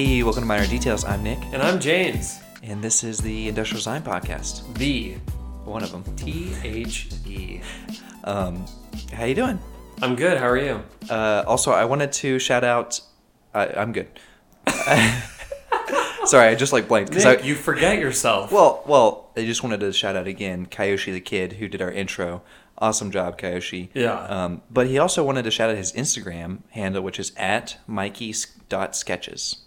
Hey, welcome to Minor Details. I'm Nick, And I'm James. and this is the Industrial Design Podcast. The One of them. T H E. Um, how you doing? I'm good. How are you? Uh, also, I wanted to shout out. I, I'm good. Sorry, I just like blanked because Nick, I. you forget yourself. Well, well, I just wanted to shout out again, Kayoshi the kid who did our intro. Awesome job, Kayoshi. Yeah. Um, but he also wanted to shout out his Instagram handle, which is at Mikey.sketches.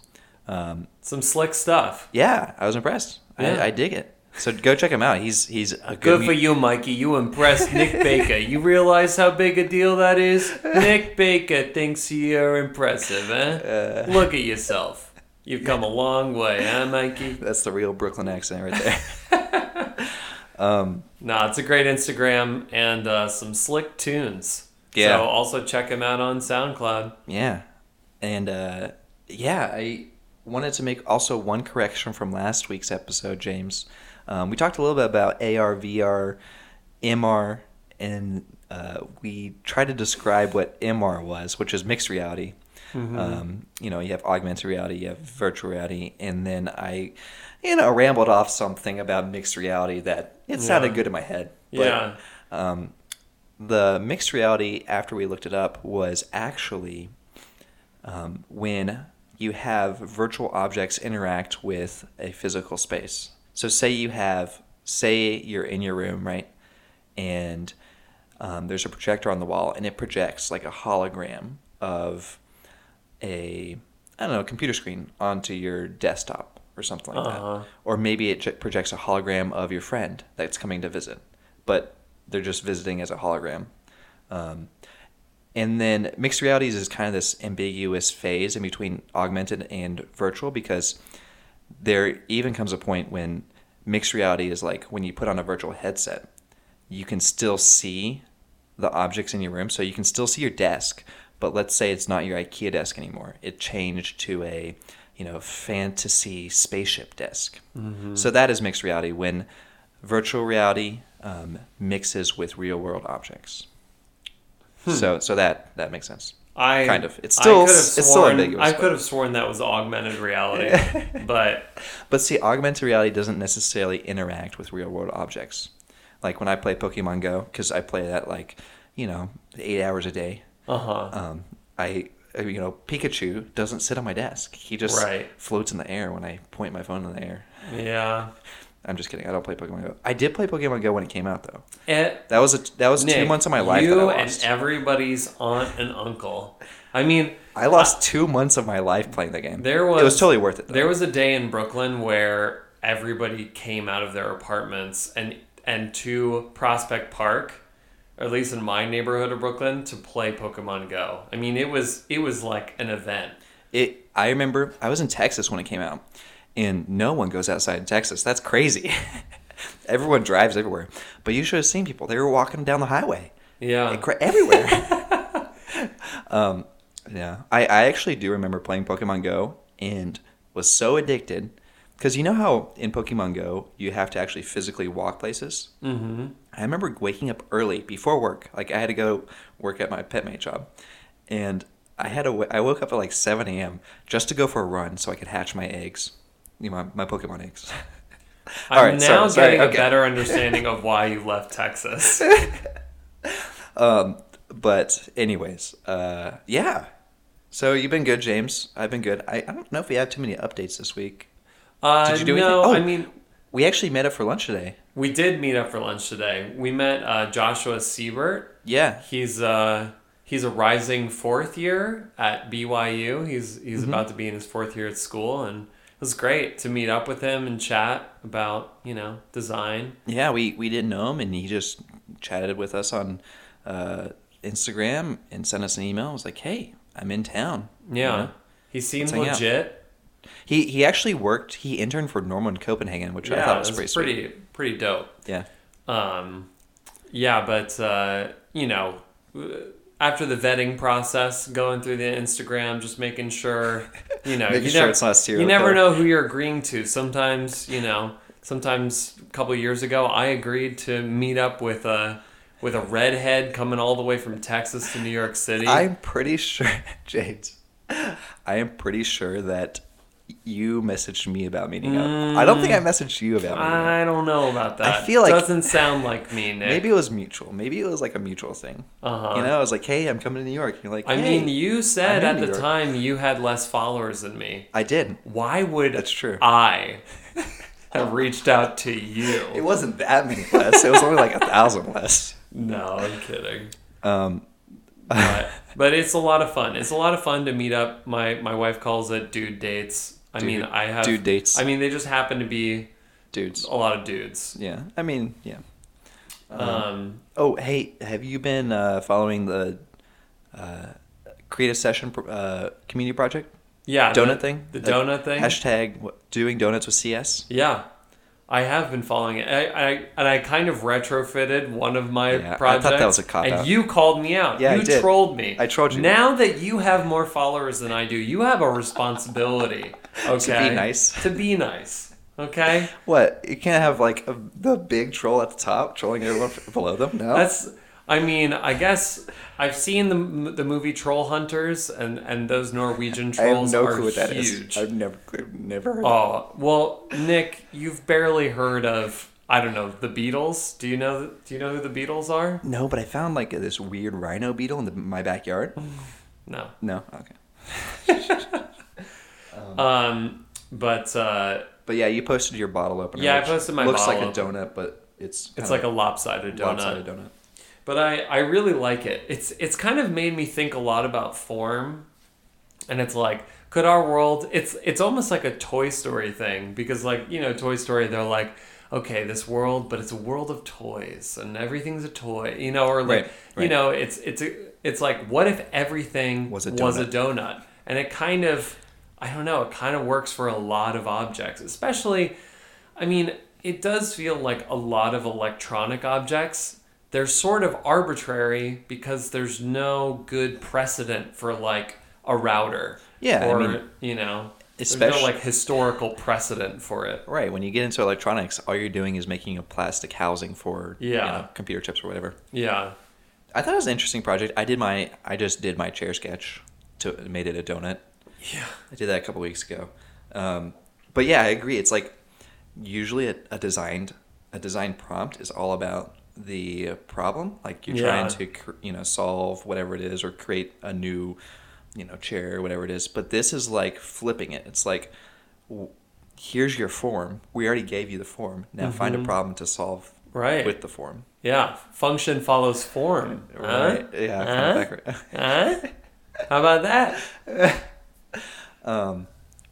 Um, Some slick stuff. yeah, I was impressed. Yeah. I, I dig it. So go check him out. He's he's a good, Good for you, Mikey. You impressed Nick Baker. You realize how big a deal that is? Nick Baker thinks you're impressive, eh? Look at yourself. You've come a long way, huh, Mikey? That's the real Brooklyn accent right there. um, Nah, it's a great Instagram and uh, some slick tunes. Yeah. So also check him out on SoundCloud. yeah, and uh, yeah, I wanted to make also one correction from last week's episode, James. Um, we talked a little bit about AR, VR, MR, and uh, we tried to describe what MR was, which is mixed reality. Um, you know, you have augmented reality, you have virtual reality, and then I, you know, rambled off something about mixed reality that it sounded Yeah. good in my head. But, Yeah. Um, the mixed reality, after we looked it up, was actually um, when you have virtual objects interact with a physical space. So, say you have, say you're in your room, right? And um, there's a projector on the wall, and it projects like a hologram of a, I don't know, a computer screen onto your desktop or something like Uh-huh. that. Or maybe it projects a hologram of your friend that's coming to visit, but they're just visiting as a hologram. Um, and then mixed realities is kind of this ambiguous phase in between augmented and virtual because there even comes a point when mixed reality is like when you put on a virtual headset, you can still see the objects in your room. So you can still see your desk, but let's say it's not your IKEA desk anymore. It changed to a, you know, fantasy spaceship desk. So that is mixed reality when virtual reality um, mixes with real world objects. So so that that makes sense. I Kind of. It's still- it's still ambiguous, I could have sworn that was augmented reality, but But see, augmented reality doesn't necessarily interact with real world objects. Like when I play Pokemon Go, because I play that like, you know, eight hours a day. uh huh. Um, I, uh, you know, Pikachu doesn't sit on my desk. He just Right. floats in the air when I point my phone in the air. yeah. I'm just kidding. I don't play Pokemon Go. I did play Pokemon Go when it came out though. It, That was a that was two months of my life You that I and everybody's aunt and uncle. I mean, I lost two months of my life playing the game. There was it was totally worth it. Though. There was a day in Brooklyn where everybody came out of their apartments and and to Prospect Park, or at least in my neighborhood of Brooklyn, to play Pokemon Go. I mean, it was it was like an event. It. I remember I was in Texas when it came out, and no one goes outside in Texas. That's crazy. Everyone drives everywhere, but you should have seen people. They were walking down the highway, Yeah. Cra- everywhere. um, yeah, I, I actually do remember playing Pokemon Go and was so addicted because you know how in Pokemon Go you have to actually physically walk places. Mm-hmm. I remember waking up early before work. Like I had to go work at my pet mate job, and I had to. I woke up at like seven a.m. just to go for a run so I could hatch my eggs, you know, my, my Pokemon eggs. I'm All right, now sorry, sorry, getting okay. a better understanding of why you left Texas. Um, but anyways, uh, yeah. So you've been good, James. I've been good. I, I don't know if we have too many updates this week. Uh, Did you do no, anything? Oh. I mean, We actually met up for lunch today. we did meet up for lunch today. We met uh, Joshua Siebert. Yeah. He's uh he's a rising fourth year at BYU. He's he's Mm-hmm. about to be in his fourth year at school, and was great to meet up with him and chat about you know design. Yeah, we, we didn't know him, and he just chatted with us on uh, Instagram and sent us an email. I was like, hey, I'm in town. Yeah, You know? he seemed legit. He, he actually worked, he interned for Normann Copenhagen, which I thought was pretty, pretty sweet. pretty dope. Yeah. Um, yeah, but uh, you know, after the vetting process, going through the Instagram, just making sure, you know, Making you sure never, it's not You never know who you're agreeing to. Sometimes, you know, sometimes a couple of years ago, I agreed to meet up with a with a redhead coming all the way from Texas to New York City. I'm pretty sure, James. I am pretty sure that you messaged me about meeting up. I don't think I messaged you about meeting up. I don't know about that. I feel like- doesn't sound like me, Nick. Maybe it was mutual. Maybe it was like a mutual thing. Uh-huh. You know, I was like, "Hey, I'm coming to New York." You're like, I mean, you said at New the York. time you had less followers than me. I did. Why would That's true. I have reached out to you? It wasn't that many less. It was only like a thousand less. No, I'm kidding. Um, But, but it's a lot of fun. It's a lot of fun to meet up. My my wife calls it dude dates. I Dude- mean, I have dude dates. I mean, they just happen to be dudes. a lot of dudes. Yeah. I mean, yeah. Um, Oh, hey, have you been uh, following the uh, creative session uh, community project? yeah, Donut the, thing? The Uh, donut thing. Hashtag what, doing donuts with CS. Yeah, I have been following it. I, I and I kind of retrofitted one of my Yeah, I thought projects. that was a cop-out. And you called me out. Yeah, I you did. trolled me. I trolled you. Now that you have more followers than I do, you have a responsibility. Okay, to be nice. To be nice. Okay. What? You can't have like a, the big troll at the top trolling everyone below them? No. That's. I mean, I guess I've seen the the movie Troll Hunters, and and those Norwegian I have trolls no are clue what that is. huge. I've never, I've never heard. Oh well, Nick, you've barely heard of I don't know the Beatles. Do you know Do you know who the Beatles are? No, but I found like this weird rhino beetle in the, my backyard. No. No, okay. Um, but uh, But yeah, you posted your bottle opener. Yeah, I posted my looks like a donut, but it's it's like a lopsided donut. lopsided donut. But I I really like it. It's it's kind of made me think a lot about form, and it's like could our world? It's it's almost like a Toy Story thing because like you know Toy Story they're like. Okay, this world, but it's a world of toys, and everything's a toy, you know, or like, Right, you know, it's it's a, it's like, what if everything Was a was a donut. donut? And it kind of, I don't know, it kind of works for a lot of objects, especially, I mean, it does feel like a lot of electronic objects. They're sort of arbitrary because there's no good precedent for like a router. Yeah, I mean, you know, there's especially- no like historical precedent for it. Right. When you get into electronics, all you're doing is making a plastic housing for you Yeah. know, computer chips or whatever. Yeah, I thought it was an interesting project. I did my I just did my chair sketch to made it a donut. Yeah, I did that a couple weeks ago. Um, but yeah, I agree. It's like usually a, a designed a design prompt is all about the problem. Like you're Yeah. trying to cr- you know solve whatever it is or create a new you know chair or whatever it is. But this is like flipping it. It's like w- here's your form. We already gave you the form. Now find a Mhm. problem to solve right. with the form. yeah, function follows form. Right? Yeah. Huh? kinda. Huh? How about that? Um,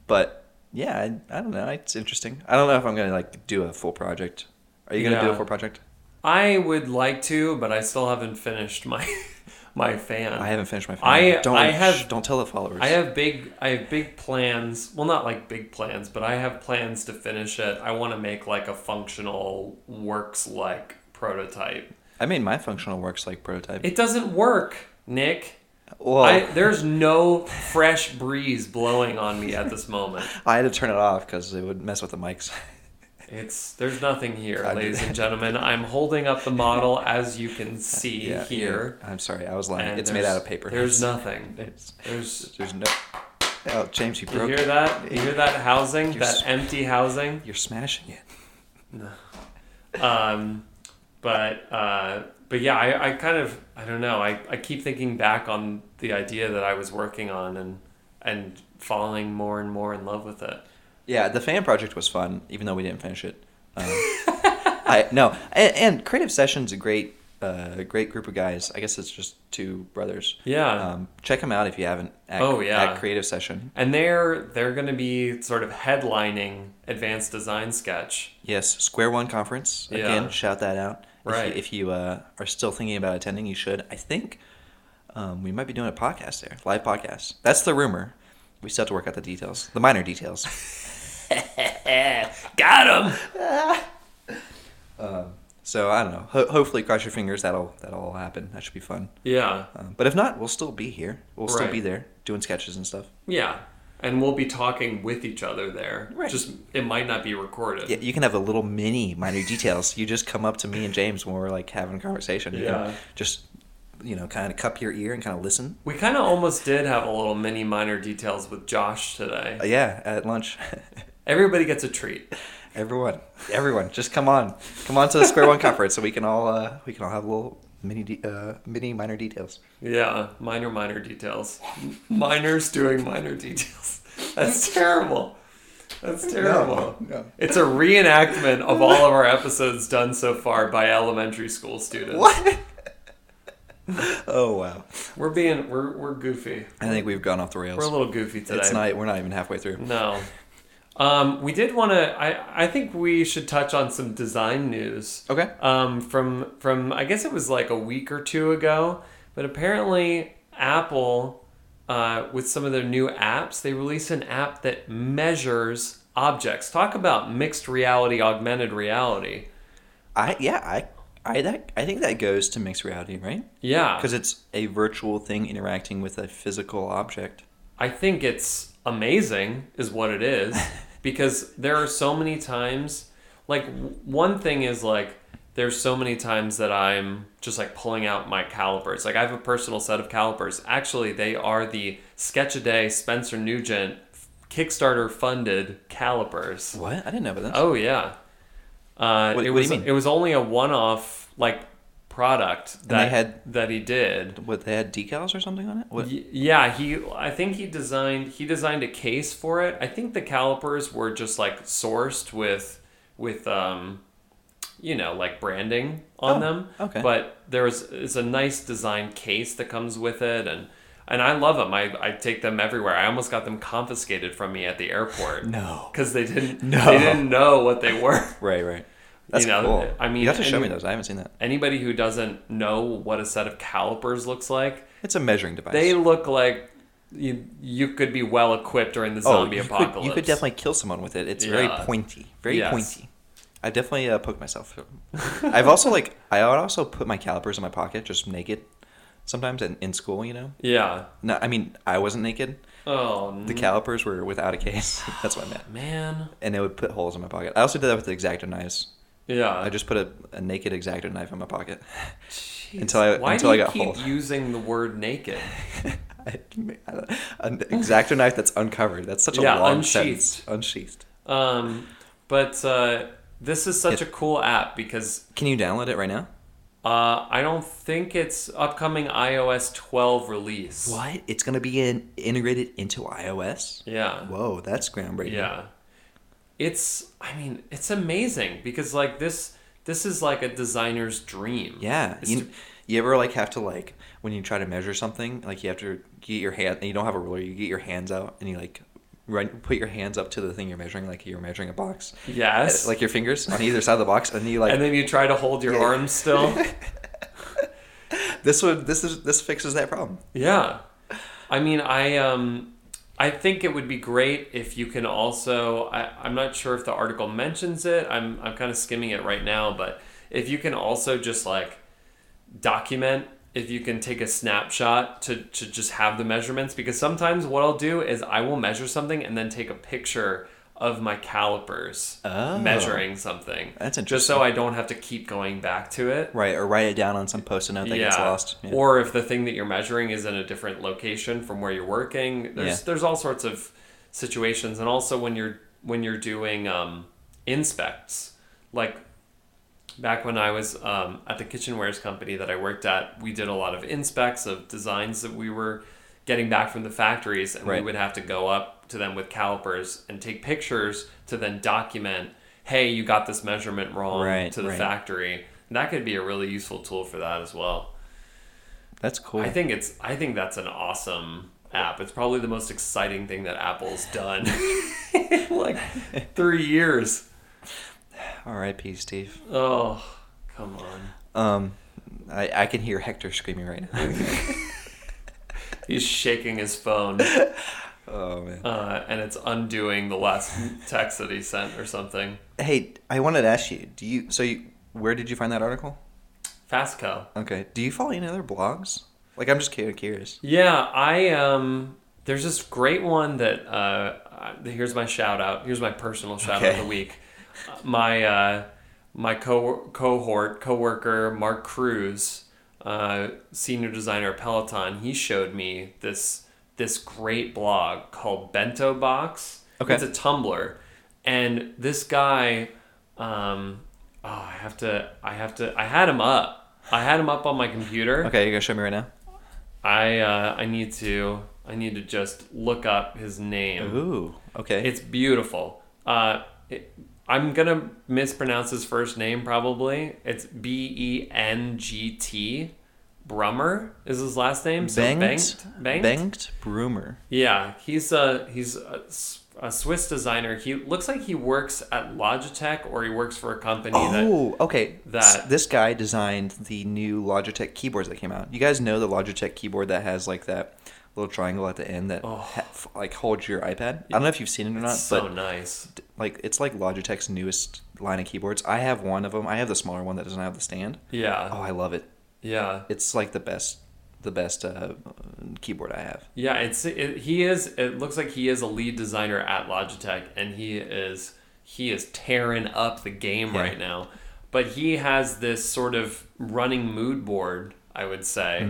but yeah, I, I don't know. It's interesting. I don't know if I'm gonna like do a full project. Are you gonna do a full project? I would like to, but I still haven't finished my my fan. I haven't finished my. Fan. I- Don't I have- don't tell the followers. I have big I have big plans. Well, not like big plans, but I have plans to finish it. I want to make like a functional works like prototype. I made my functional works like prototype. It doesn't work, Nick. Well, I, there's no fresh breeze blowing on me at this moment. I had to turn it off because it would mess with the mics. It's there's nothing here, I ladies did- and gentlemen. I'm holding up the model as you can see Yeah, here. yeah. I'm sorry, I was lying. and It's made out of paper. There's nothing. There's, There's there's no. Oh, James, you broke. You hear that? You hear that housing? You're that s- empty housing? You're smashing it. No. Um, but uh, but yeah, I, I kind of I don't know. I, I keep thinking back on the idea that I was working on and and falling more and more in love with it. Yeah, the fan project was fun, even though we didn't finish it. Um, I no, and, and Creative Sessions a great, uh, great group of guys. I guess it's just two brothers. Yeah. Um, check them out if you haven't. At, Oh, yeah. At Creative Session. And they're they're going to be sort of headlining Advanced Design Sketch. Yes, Square One Conference. Again, Yeah. shout that out. Right. If you, if you uh, are still thinking about attending, you should. I think um, we might be doing a podcast there, live podcast. That's the rumor. We still have to work out the details, the minor details. Got him. So I don't know. Ho- hopefully, cross your fingers. That'll that'll all happen. That should be fun. Yeah. Um, but if not, we'll still be here. We'll still Right. be there doing sketches and stuff. Yeah. And we'll be talking with each other there. Right. Just it might not be recorded. Yeah, you can have a little mini minor details. You just come up to me and James when we're like having a conversation. You can Yeah. just you know, kind of cup your ear and kind of listen. We kind of almost did have a little mini minor details with Josh today. Uh, yeah, at lunch. Everybody gets a treat. everyone, everyone, just come on, come on to the Square One conference so we can all uh, we can all have a little mini de- uh, many minor details. Yeah, minor minor details. Minors doing minor details. That's terrible. That's terrible. no. It's a reenactment of all of our episodes done so far by elementary school students. What? oh wow! We're being we're we're goofy. I think we've gone off the rails. We're a little goofy today. It's not. We're not even halfway through. No. Um, we did want to. I I think we should touch on some design news. Okay. Um, from from I guess it was like a week or two ago, but apparently Apple, uh, with some of their new apps, they released an app that measures objects. Talk about mixed reality, augmented reality. I yeah I I that I think that goes to mixed reality, right? Yeah, Because it's a virtual thing interacting with a physical object. I think it's amazing, is what it is, because there are so many times. Like one thing is like there's so many times that I'm just like pulling out my calipers. Like I have a personal set of calipers. Actually, they are the Sketch a Day Spencer Nugent Kickstarter funded calipers. What? I didn't know about that. Oh yeah. Uh, What- it what do you mean? it was only a one-off like product that had- that he did. What they had decals or something on it? What? Yeah, he. I think he designed. He designed a case for it. I think the calipers were just like sourced with, with um, you know, like branding on Oh, them. okay. But there is it's a nice design case that comes with it, and and I love them. I I take them everywhere. I almost got them confiscated from me at the airport. No. Because they didn't. No. They didn't know what they were. Right, right. That's You know, cool. I mean, you have to show me those. I haven't seen that. Anybody who doesn't know what a set of calipers looks like, It's a measuring device. they look like you you could be well equipped during the zombie Oh, you apocalypse. Could, you could definitely kill someone with it. It's very pointy, very Yes. pointy. I definitely uh, poked myself. I've also like I would also put my calipers in my pocket, just naked. Sometimes in, in school, you know. Yeah. No, I mean I wasn't naked. Oh The calipers were without a case. That's what I meant. man. And it would put holes in my pocket. I also did that with the exacto knives. Yeah. I just put a, a naked exacto knife in my pocket. Jeez. until I- Why until do I you got keep hold. using the word naked? I- An exacto knife that's uncovered. That's such a Yeah, long unsheathed. sentence. Unsheathed. Um, but uh, this is such a cool app because Can you download it right now? uh, I don't think it's upcoming iOS 12 release. What? It's gonna be in, integrated into iOS? Yeah. Whoa, that's groundbreaking. Yeah. It's I mean, it's amazing because like this this is like a designer's dream. Yeah. It's You, to- you ever like have to like when you try to measure something, like you have to get your hand and you don't have a ruler, you get your hands out and you like run put your hands up to the thing you're measuring, like you're measuring a box. yes. Like your fingers on either side of the box, and you like and then you try to hold your Yeah. arms still. this would this is this fixes that problem. Yeah. I mean, I um I think it would be great if you can also I, I'm not sure if the article mentions it. I'm I'm kind of skimming it right now, but if you can also just like document if you can take a snapshot to, to just have the measurements because sometimes what I'll do is I will measure something and then take a picture of my calipers Oh. measuring something. That's interesting. Just so I don't have to keep going back to it. Right, or write it down on some post-it note that gets lost. Yeah. Or if the thing that you're measuring is in a different location from where you're working. There's Yeah. there's all sorts of situations, and also when you're when you're doing um, inspects, like back when I was um, at the kitchenwares company that I worked at, we did a lot of inspects of designs that we were getting back from the factories, and we would have to go up to them with calipers and take pictures to then document. Hey, you got this measurement wrong Right, to the right. factory. And that could be a really useful tool for that as well. That's cool. I think it's I think that's an awesome app. It's probably the most exciting thing that Apple's done in like three years. R.I.P. Steve. Oh, come on. Um, I I can hear Hector screaming right now. He's shaking his phone, oh man. uh, and it's undoing the last text that he sent or something. Hey, I wanted to ask you. Do you so you where did you find that article? Fastco. Okay. Do you follow any other blogs? Like I'm just cu- curious. Yeah, I um. There's this great one that uh. Here's my shout out. Here's my personal shout out of the week. My uh, my co- cohort coworker Mark Cruz uh, senior designer at Peloton, he showed me this this great blog called Bento Box. Okay. It's a Tumblr, and this guy, um, oh, I have to, I have to, I had him up. I had him up on my computer. Okay, you gonna show me right now? I uh, I need to I need to just look up his name. Ooh. Okay. It's beautiful. Uh, it, I'm gonna mispronounce his first name probably. It's B E N G T. Brummer is his last name. So Bengt. Bengt. Bengt Brummer. Yeah, he's a he's a, a Swiss designer. He looks like he works at Logitech or he works for a company that. Oh, okay. that- this guy designed the new Logitech keyboards that came out. You guys know the Logitech keyboard that has like that little triangle at the end that Oh. ha- f- like holds your iPad. I don't know if you've seen it or not, It's so but nice. like it's like Logitech's newest line of keyboards. I have one of them. I have the smaller one that doesn't have the stand. Yeah, Oh, I love it. yeah. It's like the best, the best uh, keyboard I have. Yeah, it's it, he is. It looks like he is a lead designer at Logitech, and he is he is tearing up the game Yeah. right now. But he has this sort of running mood board, I would say,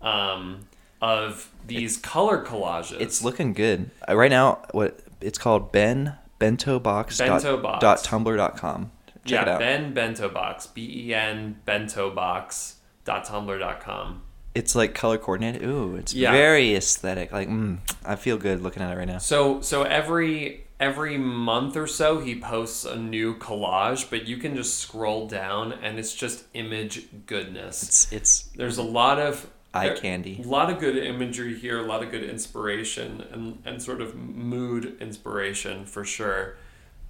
um, of these color collages. It's looking good Uh, right now. What it's called Ben Bento Box Bento Box. dot tumblr dot com. Check yeah, it out. Ben Bento Box, B E N Bento Box dot tumblr dot com. It's like color coordinated. Ooh, it's Yeah. very aesthetic. Like, mm, I feel good looking at it right now. So so every every month or so he posts a new collage, but you can just scroll down and it's just image goodness. It's it's There's a lot of Eye candy. A lot of good imagery here, a lot of good inspiration and, and sort of mood inspiration for sure.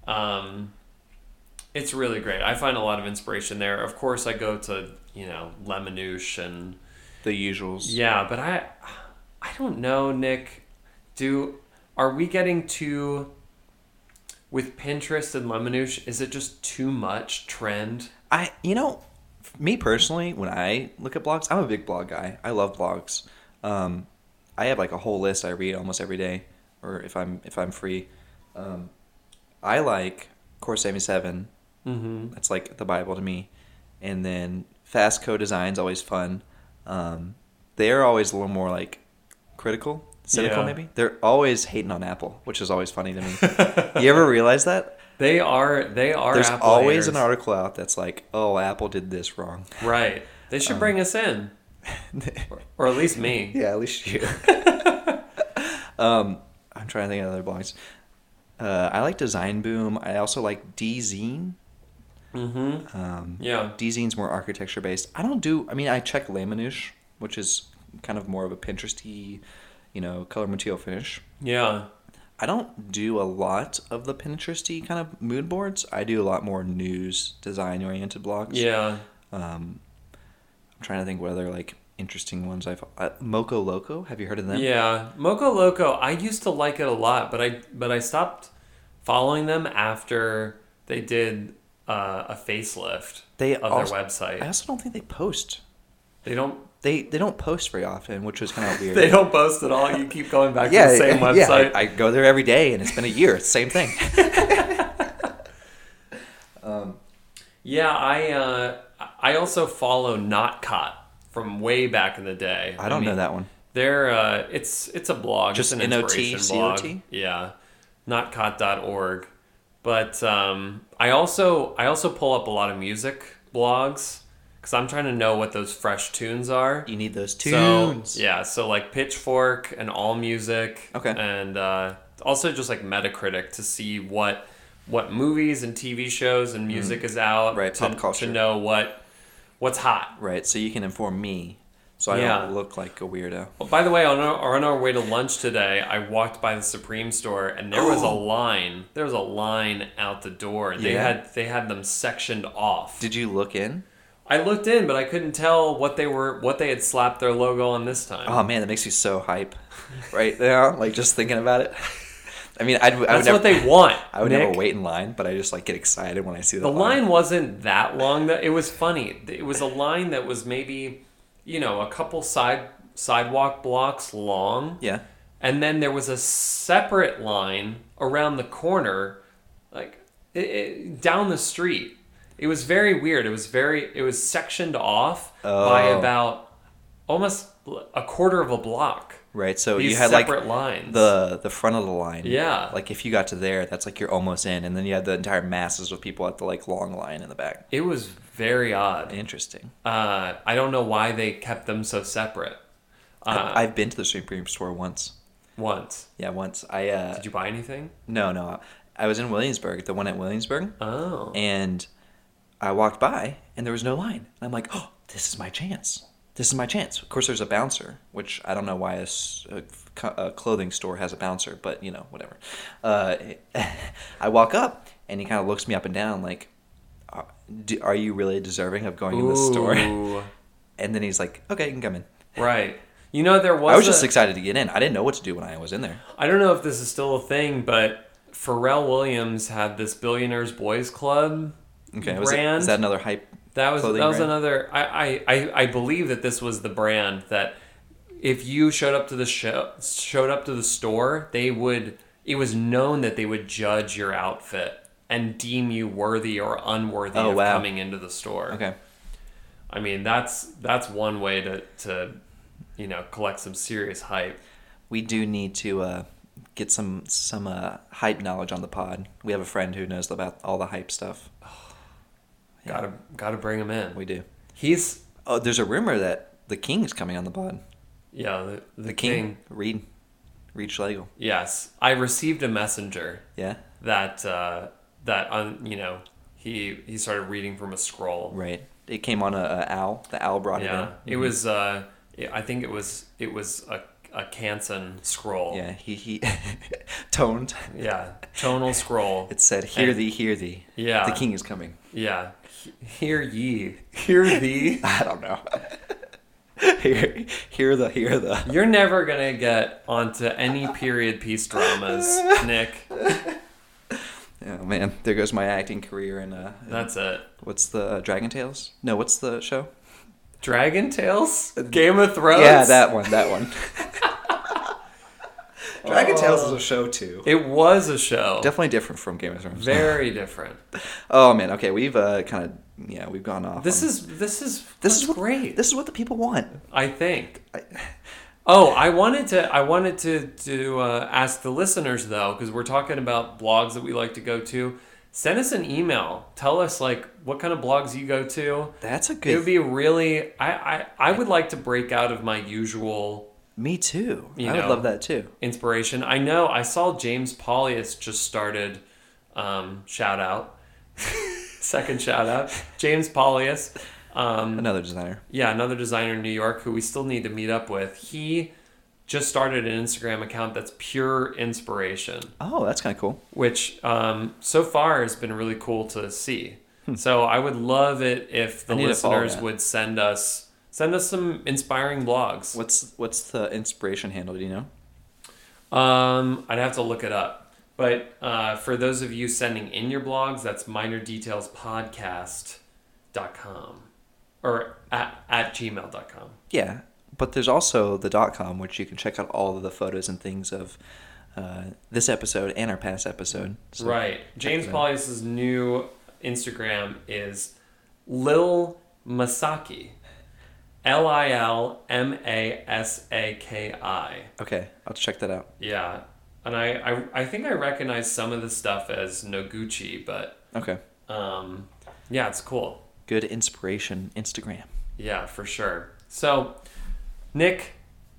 Um, it's really great. I find a lot of inspiration there. Of course, I go to you know LeManoosh and the usuals. yeah, but I I don't know, Nick. Do are we getting too with Pinterest and LeManoosh? Is it just too much trend? I you know, me personally, when I look at blogs, I'm a big blog guy. I love blogs. Um, I have like a whole list I read almost every day, or if I'm if I'm free. Um, I like Core seventy seven. Mm-hmm. That's like the Bible to me. And then Fast Co Design's always fun. Um, they're always a little more like critical, cynical Yeah. maybe. They're always hating on Apple, which is always funny to me. you ever realize that? They are. They are. There's Apple always an article out that's like, "Oh, Apple did this wrong." Right. They should Um, bring us in, or, or at least me. yeah, at least you. um, I'm trying to think of other blogs. Uh, I like Design Boom. I also like Dezeen. Mm-hmm. Um, Yeah. Dezeen's more architecture based. I don't do. I mean, I check LeManoosh, which is kind of more of a Pinteresty, you know, color material finish. Yeah. I don't do a lot of the Pinteresty kind of mood boards. I do a lot more news design oriented blogs. Yeah. Um, I'm trying to think whether like interesting ones I've. Uh, Moco Loco. Have you heard of them? Yeah. Moco Loco. I used to like it a lot, but I but I stopped following them after they did uh, a facelift They of also, their website. I also don't think they post. They don't. They they don't post very often, which was kind of weird. They don't post at all. You keep going back yeah, to the same yeah, website. I, I go there every day, and it's been a year. It's the same thing. um, Yeah, I uh, I also follow Notcot from way back in the day. I don't know mean, that one. They're uh, it's it's a blog, Just it's an N-O-T, inspiration blog. C-O-T? Yeah, notcot.org. But um, I also I also pull up a lot of music blogs because I'm trying to know what those fresh tunes are. You need those So, tunes. yeah, so like Pitchfork and All Music. Okay. And uh, also just like Metacritic to see what what movies and TV shows and music is out. Mm. Right, to, pop culture. To know what what's hot. Right, so you can inform me, so I Yeah. don't look like a weirdo. Well, by the way, on our, on our way to lunch today, I walked by the Supreme store and there was a line. There was a line out the door. They Yeah? had they had them sectioned off. Did you look in? I looked in, but I couldn't tell what they were what they had slapped their logo on this time. Oh man, that makes you so hype, right now. Like just thinking about it. I mean, I'd, I would That's never, what they want. I would Nick. never wait in line, but I just like get excited when I see The line wasn't that long. That it was funny. It was a line that was maybe, you know, a couple side sidewalk blocks long, Yeah. and then there was a separate line around the corner, like it, it, down the street. It was very weird. It was very. It was sectioned off by Oh. about almost a quarter of a block. Right. So These you had like separate lines. the the front of the line. Yeah. Like if you got to there, that's like you're almost in, and then you had the entire masses of people at the like long line in the back. It was very odd. Interesting. Uh, I don't know why they kept them so separate. Uh, I- I've been to the Supreme store once. once. Yeah, once. I uh Did you buy anything? no no, I was in Williamsburg, the one at Williamsburg, Oh. and I walked by and there was no line. I'm like, oh, this is my chance. This is my chance. Of course, there's a bouncer, which I don't know why a, a a clothing store has a bouncer, but you know, whatever. Uh, I walk up and he kind of looks me up and down, like, are, do, are you really deserving of going in this store? And then he's like, okay, you can come in. right. You know there was. I was a- just excited to get in. I didn't know what to do when I was in there. I don't know if this is still a thing, but Pharrell Williams had this Billionaires Boys Club Okay, was brand. is that another hype? That was that was brand? another. I, I, I, I believe that this was the brand that if you showed up to the show, showed up to the store, they would. It was known that they would judge your outfit and deem you worthy or unworthy Oh, of wow. coming into the store. Okay. I mean, that's that's one way to to you know collect some serious hype. We do need to uh, get some some uh, hype knowledge on the pod. We have a friend who knows about all the hype stuff. Yeah. Gotta gotta bring him in. We do. He's Oh, there's a rumor that the king is coming on the pod. yeah the, the, The, king. king, Reed, Reed Schlegel. Yes, I received a messenger Yeah. that uh, that on you know he he started reading from a scroll. Right. It came on a, a owl. The owl brought Yeah, it in. it was. Uh, I think it was it was a a Kansan scroll. Yeah. He he toned. Yeah, tonal scroll. It said, "Hear And- thee, hear thee. Yeah. The king is coming." Yeah, hear ye, hear thee. I don't know. hear, hear the, hear the. You're never gonna get onto any period piece dramas, Nick. Oh man, there goes my acting career. And uh, That's it. what's the uh, Dragon Tales? No, what's the show? Dragon Tales, Game of Thrones. Yeah, that one. That one. Dragon Tales is a show too. It was a show. Definitely different from Game of Thrones. Very different. Oh man, okay, we've uh, kind of yeah, we've gone off. This on- is this is this is what, great. This is what the people want. I think. I- Oh, I wanted to. I wanted to to uh, ask the listeners though, because we're talking about blogs that we like to go to. Send us an email. Tell us like what kind of blogs you go to. That's a good. It would be really. I, I I would like to break out of my usual me too. You I would love that too. inspiration. I know. I saw James Paulius just started. Um, shout out. Second shout out, James Paulius. Um, Another designer. yeah, another designer in New York who we still need to meet up with. He just started an Instagram account that's pure inspiration, Oh, that's kind of cool. which um, so far has been really cool to see. So I would love it if the Hmm. I need to follow listeners would send us send us some inspiring blogs. What's what's the inspiration handle? Do you know? Um, I'd have to look it up. But uh, for those of you sending in your blogs, that's minordetailspodcast.com or at, at gmail.com. Yeah, but there's also the dot com, which you can check out all of the photos and things of uh, this episode and our past episode. So right. James. Paulius's new Instagram is Lil Masaki. L I L M A S A K I. Okay, I'll check that out. Yeah. And I, I, I think I recognize some of the stuff as Noguchi, but Okay, um, yeah, it's cool. good inspiration Instagram. Yeah, for sure. So, Nick,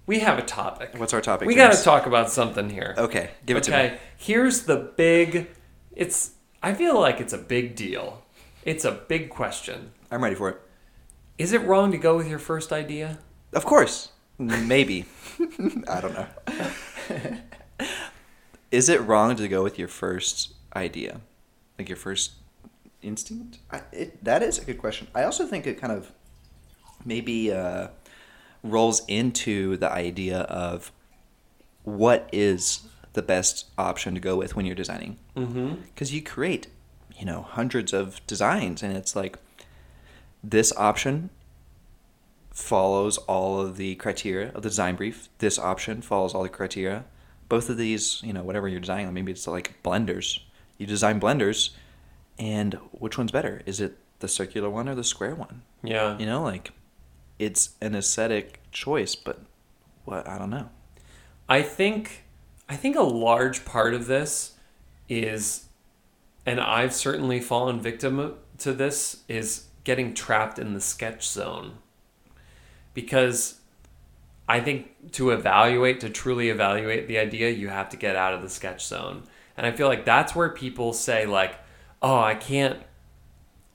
we have a topic. What's our topic? we got to talk about something here. Okay, give it to me. okay, here's the big. It's. I feel like it's a big deal. It's a big question. I'm ready for it. Is it wrong to go with your first idea? Of course, maybe. I don't know. Is it wrong to go with your first idea, like your first instinct? I, it, that is a good question. I also think it kind of maybe uh, rolls into the idea of what is the best option to go with when you're designing Mm-hmm. because you create you know hundreds of designs and it's like this option follows all of the criteria of the design brief. This option follows all the criteria. Both of these you know whatever you're designing maybe it's like blenders. You design blenders and which one's better? Is it the circular one or the square one? Yeah. you know like it's an aesthetic choice, but what I don't know. I think I think a large part of this is and I've certainly fallen victim to this is getting trapped in the sketch zone. Because I think to evaluate to truly evaluate the idea, you have to get out of the sketch zone. And I feel like that's where people say like, "Oh, I can't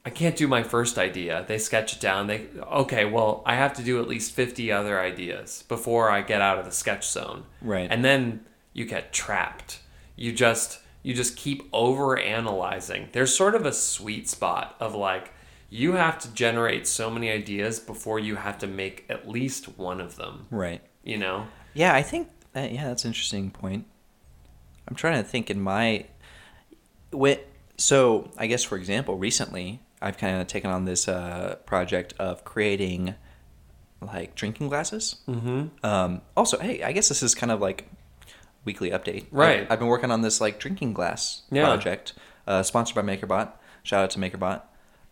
I can't do my first idea. They sketch it down. They okay, well, I have to do at least 50 other ideas before I get out of the sketch zone. Right. And then you get trapped. You just you just keep over analyzing. There's sort of a sweet spot of like you have to generate so many ideas before you have to make at least one of them, Right. you know? Yeah, I think that, yeah, that's an interesting point. I'm trying to think in my when so I guess for example, recently I've kind of taken on this uh, project of creating like drinking glasses. Mhm. Um, also, hey, I guess this is kind of like weekly update. Right. I've, I've been working on this like drinking glass Yeah. project, uh, sponsored by MakerBot. Shout out to MakerBot.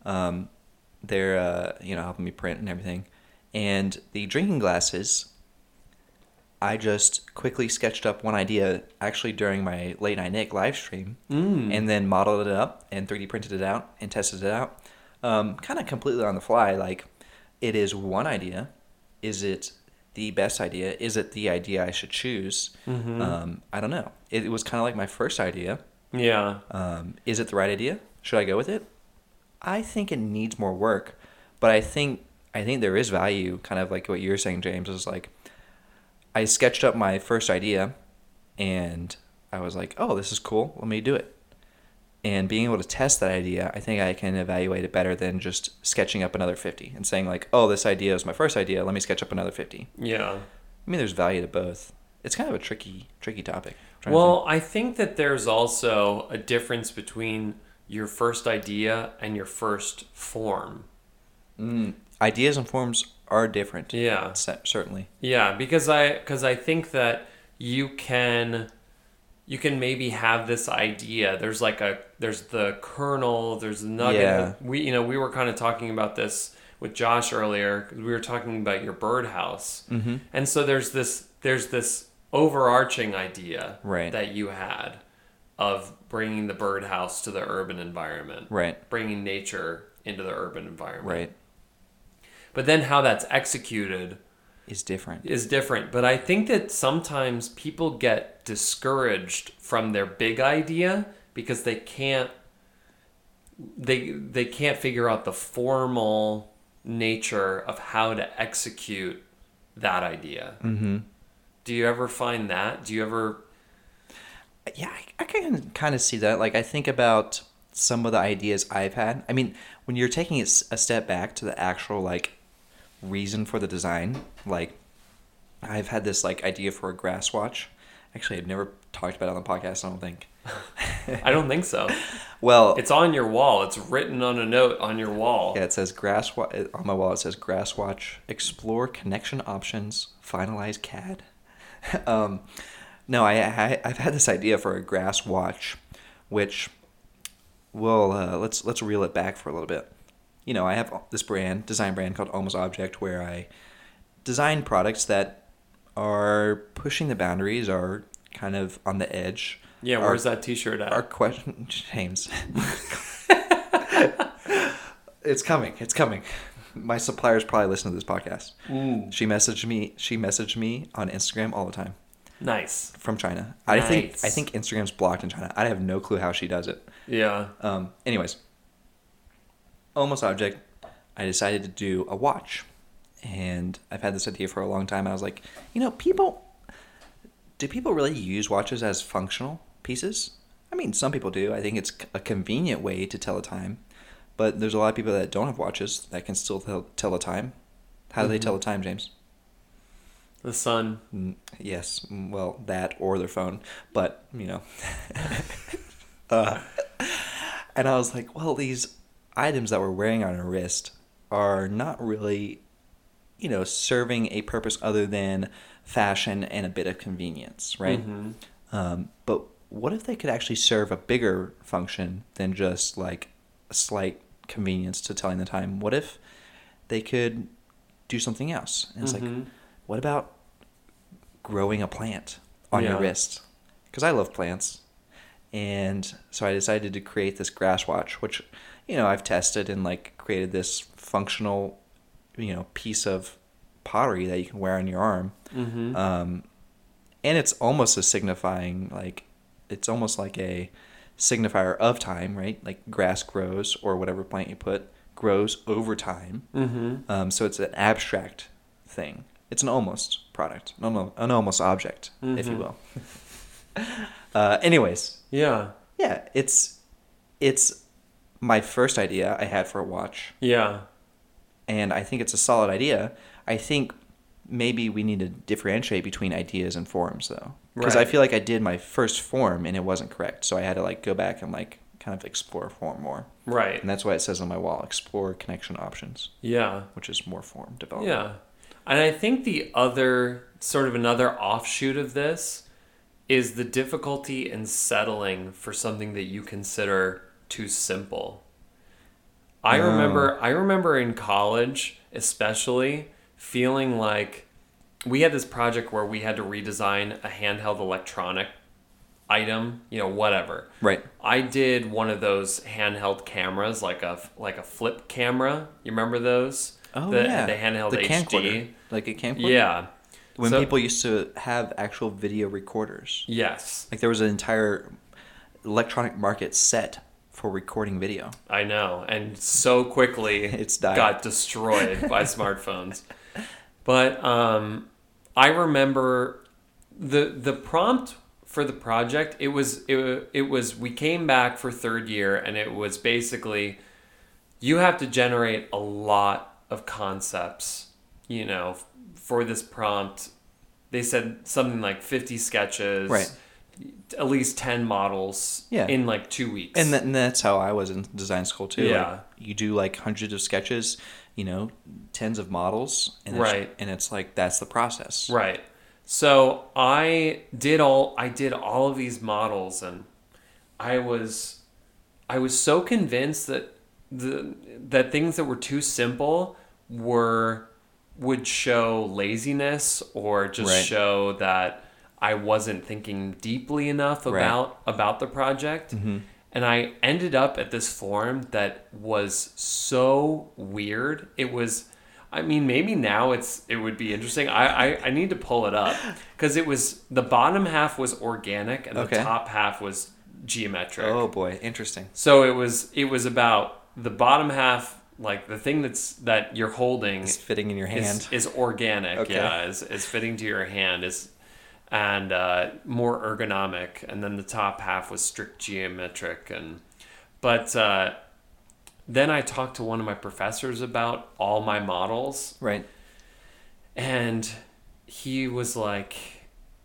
Um, they're uh, you know helping me print and everything, and the drinking glasses. I just quickly sketched up one idea actually during my late night Nick live stream, Mm. and then modeled it up and 3D printed it out and tested it out, um, kind of completely on the fly. Like, it is one idea. Is it the best idea? Is it the idea I should choose? Mhm. Um, I don't know. It, was kind of like my first idea. Yeah. Um, is it the right idea? Should I go with it? I think it needs more work, but I think I think there is value. Kind of like what you're saying, James. Is like I sketched up my first idea, and I was like, "Oh, this is cool. Let me do it." And being able to test that idea, I think I can evaluate it better than just sketching up another fifty and saying like, "Oh, this idea is my first idea. Let me sketch up another 50. Yeah. I mean, there's value to both. It's kind of a tricky, tricky topic. I'm to Well, I think that there's also a difference between your first idea and your first form. Mm, ideas and forms are different. Yeah. Certainly. Yeah, because I because I think that you can you can maybe have this idea. There's like a there's the kernel, there's the nugget. Yeah. We you know, we were kind of talking about this with Josh earlier we were talking about your birdhouse. Mm-hmm. And so there's this there's this overarching idea Right. that you had of bringing the birdhouse to the urban environment. Right. Bringing nature into the urban environment. Right. But then how that's executed Is different. is different. But I think that sometimes people get discouraged from their big idea because they can't they they can't figure out the formal nature of how to execute that idea. Mm-hmm. Do you ever find that? Do you ever Yeah, I, I can kind of see that. Like, I think about some of the ideas I've had. I mean, when you're taking a step back to the actual like reason for the design, like I've had this like idea for a grass watch. Actually, I've never talked about it on the podcast. I don't think. I don't think so. Well, It's on your wall. It's written on a note on your wall. Yeah, it says grass wa- on my wall. It says grass watch. Explore connection options. Finalize CAD. um, no, I, I I've had this idea for a grass watch, which, well, uh, let's let's reel it back for a little bit. You know, I have this brand, design brand called Almost Object, where I design products that are pushing the boundaries, are kind of on the edge. Yeah, are- where's that T-shirt at? our question, James. it's coming. It's coming. My suppliers probably listen to this podcast. Mm, She messaged me. She messaged me on Instagram all the time nice. from China. I think I think Instagram's blocked in China. I have no clue how she does it. Yeah. Um, anyways, almost object. I decided to do a watch, and I've had this idea for a long time. I was like, you know, people. Do people really use watches as functional pieces? I mean, some people do. I think it's a convenient way to tell the time, but there's a lot of people that don't have watches that can still tell, tell the time. How do they Mhm. tell the time, James? The sun. Mm, Yes, mm, well, that or their phone, but you know. uh, and I was like, well, these items that we're wearing on our wrist are not really, you know, serving a purpose other than fashion and a bit of convenience, right? Mhm. Um, but what if they could actually serve a bigger function than just like a slight convenience to telling the time? What if they could do something else? And it's like, Mhm. What about growing a plant on your Yeah. wrist? Because I love plants. And so I decided to create this grass watch, which, you know, I've tested and like created this functional, you know, piece of pottery that you can wear on your arm. Mm-hmm. Um, and it's almost a signifying, like, it's almost like a signifier of time, right? Like grass grows or whatever plant you put grows over time. mm-hmm. Um, so it's an abstract thing. It's an almost product, an almost, an almost object, if you Mhm. will. uh, anyways, Yeah. yeah, it's it's my first idea I had for a watch, Yeah. and I think it's a solid idea. I think maybe we need to differentiate between ideas and forms, though, because I feel like I did my first form and it wasn't correct, so I had to like go back and like kind of explore form more, Right. and that's why it says on my wall, explore connection options, Yeah. which is more form development. Yeah. And I think the other sort of another offshoot of this is the difficulty in settling for something that you consider too simple. I Oh. remember I remember in college especially feeling like we had this project where we had to redesign a handheld electronic item, you know, whatever. Right. I did one of those handheld cameras, like a like a flip camera. You remember those? Oh the, yeah, the handheld the HD. camcorder, like a camcorder. Yeah. when So- people used to have actual video recorders, Yes, like there was an entire electronic market set for recording video. I know, and so quickly It's died. got destroyed by smartphones. But um, I remember the the prompt for the project. It was it, it was we came back for third year, and it was basically you have to generate a lot of concepts. You know, for this prompt, they said something like fifty sketches, Right. At least ten models, Yeah. in like two weeks, And, th- and that's how I was in design school too. Like, Yeah. you do like hundreds of sketches, you know, tens of models, and it's, Right. and it's like that's the process. Right. So I did all I did all of these models and I was I was so convinced that the that things that were too simple were would show laziness or just Right. show that I wasn't thinking deeply enough Right. about about the project. Mhm. And I ended up at this form that was so weird. It was, I mean, maybe now it's it would be interesting. I I, I need to pull it up because it was the bottom half was organic and Okay. the top half was geometric. Oh boy, interesting. So it was it was about the bottom half, like the thing that's that you're holding It's fitting in your hand. is, is organic. Okay. Yeah, is, is fitting to your hand is and uh, more ergonomic, and then the top half was strict geometric. And but uh, then I talked to one of my professors about all my models, right. and he was like,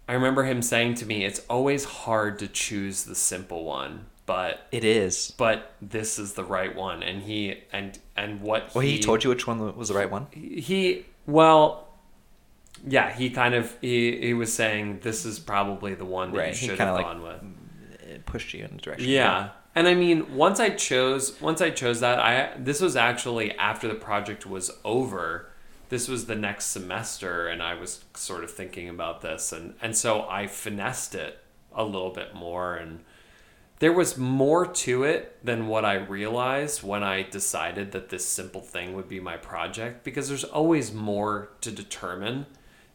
I remember him saying to me, "It's always hard to choose the simple one." But It is. but this is the right one, and he and and what Well, he told you which one was the right one. he well yeah he kind of he, he was saying this is probably the one that Right, you he should have like- gone with It pushed you in the direction. yeah and i mean once i chose once i chose that i this was actually after the project was over this was the next semester and i was sort of thinking about this and and so i finessed it a little bit more and there was more to it than what I realized when I decided that this simple thing would be my project because there's always more to determine.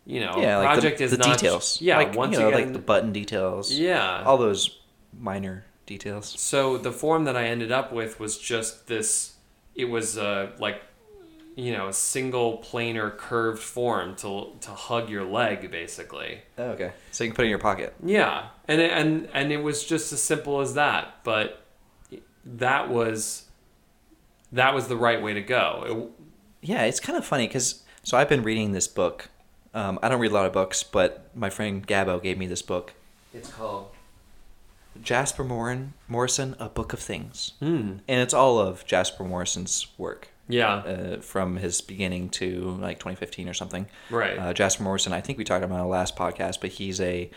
You know, Yeah, like project the, is the not details. Yeah, like, once you know, again, like the button details. yeah. all those minor details. So the form that I ended up with was just this. It was uh, like, you know, a single planar curved form to to hug your leg, basically. Oh, okay, so you can put it in your pocket. Yeah, and it- and and it was just as simple as that. But that was that was the right way to go. Yeah, it's kind of funny because so I've been reading this book. Um, I don't read a lot of books, but my friend Gabo gave me this book. It's called Jasper Morin, Morrison: A Book of Things, It, hmm. and it's all of Jasper Morrison's work Yeah. uh, from his beginning to like 2015 or something. Right. Uh, Jasper Morrison, I think we talked about on our last podcast, but he's a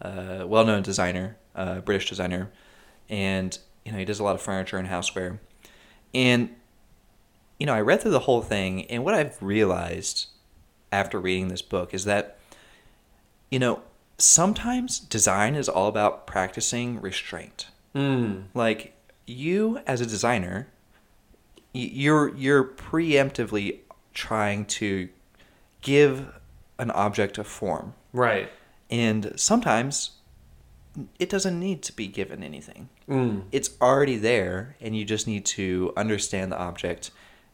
uh, well-known designer, uh, British designer, and you know he does a lot of furniture and houseware. And you know, I read through the whole thing, and what I've realized after reading this book is that, you know, sometimes design is all about practicing restraint. Mm. Like you as a designer, you're you're preemptively trying to give an object a form, Right. and sometimes it doesn't need to be given anything. Mm. It's already there, and you just need to understand the object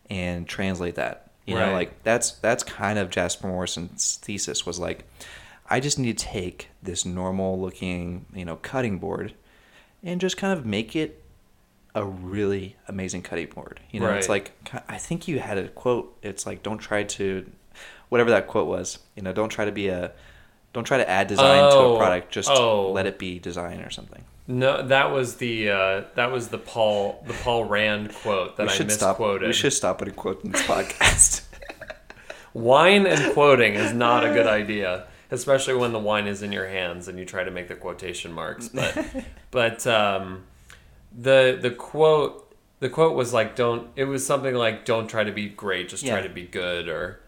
and translate that. You know, like that's that's kind of Jasper Morrison's thesis was like, I just need to take this normal looking, you know, cutting board and just kind of make it a really amazing cutting board. You know, it's like I think you had a quote. It's like don't try to, whatever that quote was. You know, don't try to be a, don't try to add design to Oh, a product. Just oh. let it be design or something. No, that was the uh, that was the Paul the Paul Rand quote that we I should stop. misquoted. We should stop putting quotes in this podcast. Wine and quoting is not a good idea, especially when the wine is in your hands and you try to make the quotation marks. But but um, the the quote the quote was like don't it was something like don't try to be great, just try to be good or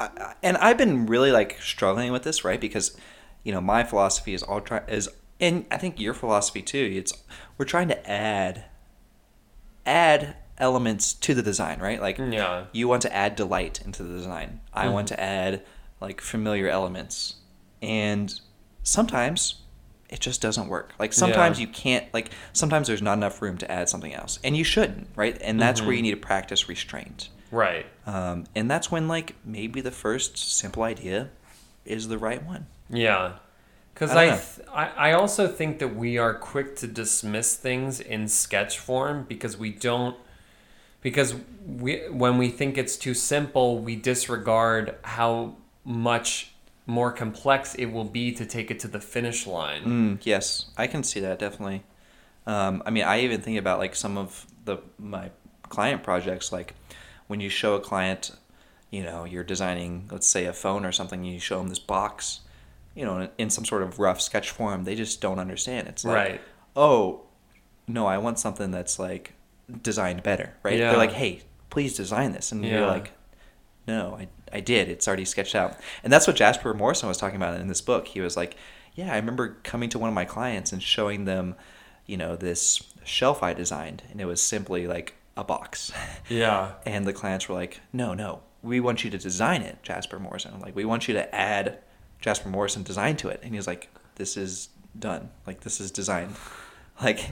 I- and I've been really like struggling with this, right? Because you know my philosophy is all try is, and I think your philosophy too. It's we're trying to add add elements to the design, right? Like yeah you want to add delight into the design. I mm-hmm. want to add like familiar elements, and sometimes it just doesn't work. Like sometimes Yeah. you can't. Like sometimes there's not enough room to add something else, and you shouldn't, right? And that's where you need to practice restraint. right Um, and that's when like maybe the first simple idea is the right one. Yeah. Because I I, th- I, I also think that we are quick to dismiss things in sketch form because we don't because we when we think it's too simple we disregard how much more complex it will be to take it to the finish line. Mm, yes, I can see that definitely. Um, I mean, I even think about like some of the my client projects, like when you show a client, you know, you're designing, let's say, a phone or something, you show them this box, you know, in, in some sort of rough sketch form, they just don't understand. It's like, Right. oh, no, I want something that's like designed better, right? Yeah. They're like, hey, please design this, and you're like, no, I, I did. It's already sketched out. And that's what Jasper Morrison was talking about in this book. He was like, yeah, I remember coming to one of my clients and showing them, you know, this shelf I designed, and it was simply like a box. Yeah. And the clients were like, no, no, we want you to design it, Jasper Morrison. Like, we want you to add Jasper Morrison design to it. And he was like, this is done. Like, this is designed. Like,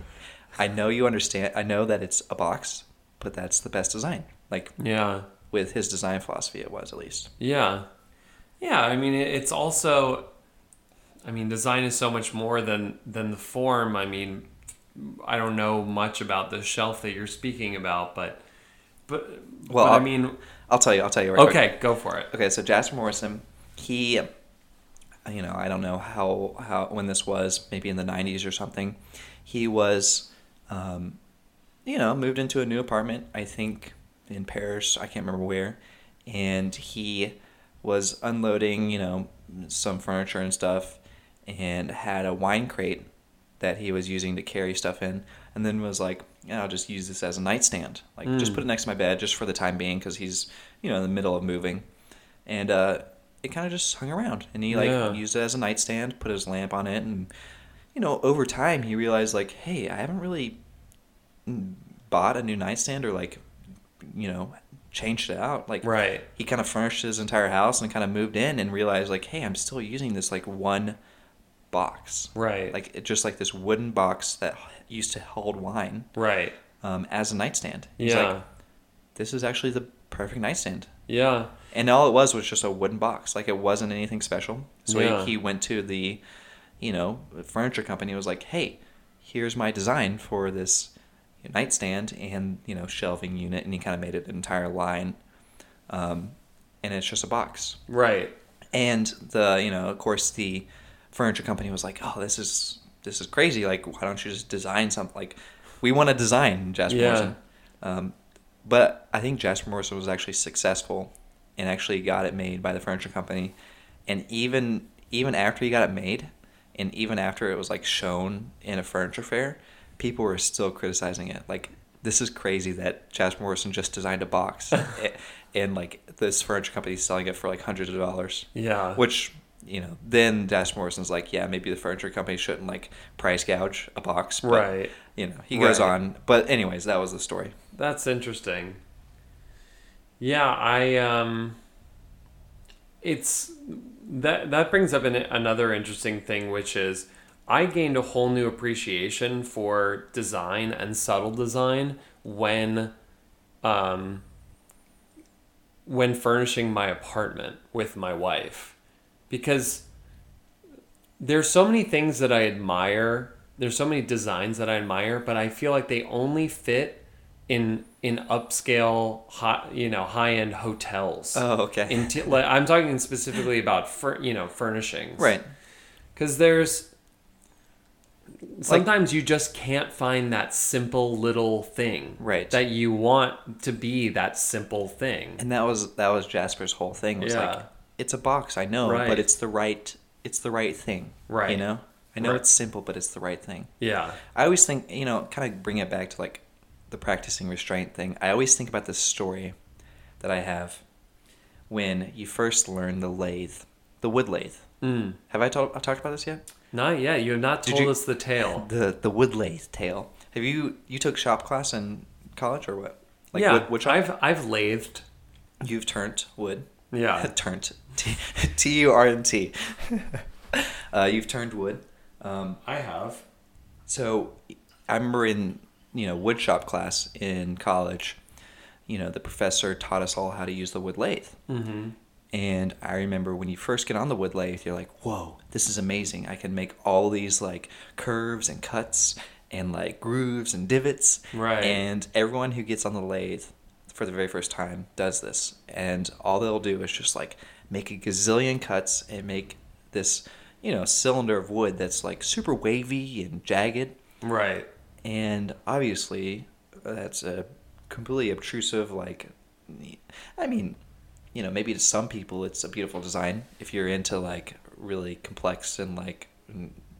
I know you understand. I know that it's a box, but that's the best design. Like, Yeah. With his design philosophy, it was at least. Yeah. Yeah, I mean it's also I mean design is so much more than than the form. I mean I don't know much about the shelf that you're speaking about, but but Well, but I mean I'll tell you. I'll tell you. Right quick. okay, go for it. Okay, so Jasper Morrison, he, you know, I don't know how how when this was, maybe in the '90s or something. He was, um, you know, moved into a new apartment. I think in Paris. I can't remember where, and he was unloading, you know, some furniture and stuff, and had a wine crate that he was using to carry stuff in, and then was like, yeah, I'll just use this as a nightstand. Like, just Mm. put it next to my bed just for the time being because he's, you know, in the middle of moving. And uh, it kind of just hung around. And he, like, Yeah. used it as a nightstand, put his lamp on it. And, you know, over time, he realized, like, hey, I haven't really mm, bought a new nightstand or, like, you know, changed it out. Like, Right. he kind of furnished his entire house and kind of moved in and realized, like, hey, I'm still using this, like, one box. Right. Like, it, just like this wooden box that used to hold wine right. um, as a nightstand. He's Yeah. like, this is actually the perfect nightstand. yeah. And all it was was just a wooden box. Like it wasn't anything special. So Yeah. he, he went to the, you know, furniture company. and Was like, hey, here's my design for this nightstand and you know shelving unit, and he kind of made it an entire line. Um, and it's just a box. Right. And the you know of course the furniture company was like, oh, this is this is crazy. Like why don't you just design something? Like we want to design Jasper Yeah. Morrison. Um, but I think Jasper Morrison was actually successful and actually got it made by the furniture company. And even even after he got it made, and even after it was like shown in a furniture fair, people were still criticizing it. Like this is crazy that Jasper Morrison just designed a box. It- and like this furniture company is selling it for like hundreds of dollars. Yeah. Which you know, then Jasper Morrison's like, yeah, maybe the furniture company shouldn't like price gouge a box, but, Right. You know, he goes Right. on, but anyways, that was the story. That's interesting. Yeah, I um it's that that brings up an, another interesting thing which is I gained a whole new appreciation for design and subtle design when um when furnishing my apartment with my wife because there's so many things that I admire. There's so many designs that I admire, but I feel like they only fit in in upscale, high, you know, high end hotels. Oh, okay. In t- like, I'm talking specifically about fur, you know furnishings, right. Because there's sometimes you just can't find that simple little thing, Right. That you want to be that simple thing. And that was that was Jasper's whole thing was like it's a box, I know, Right. but it's the right it's the right thing. Right. You know? I know Right. it's simple, but it's the right thing. Yeah, I always think, you know, kind of bring it back to like the practicing restraint thing. I always think about this story that I have when you first learn the lathe, the wood lathe. mm. Have I talked about this yet? Not yet. You have not told you- us the tale. The the wood lathe tale. Have you you took shop class in college or what? yeah, wood, wood? I've I've lathed. You've turned wood. Yeah, turned. T T U R N T. Uh, you've turned wood. Um, I have. so I remember in you know wood shop class in college, you know the professor taught us all how to use the wood lathe. Mm-hmm. And I remember when you first get on the wood lathe, you're like, "Whoa, this is amazing! I can make all these like curves and cuts and like grooves and divots." Right. And everyone who gets on the lathe for the very first time does this, and all they'll do is just like make a gazillion cuts and make this, you know, cylinder of wood that's like super wavy and jagged. Right. And obviously, that's a completely obtrusive, like, I mean, you know, maybe to some people it's a beautiful design. If you're into like really complex and like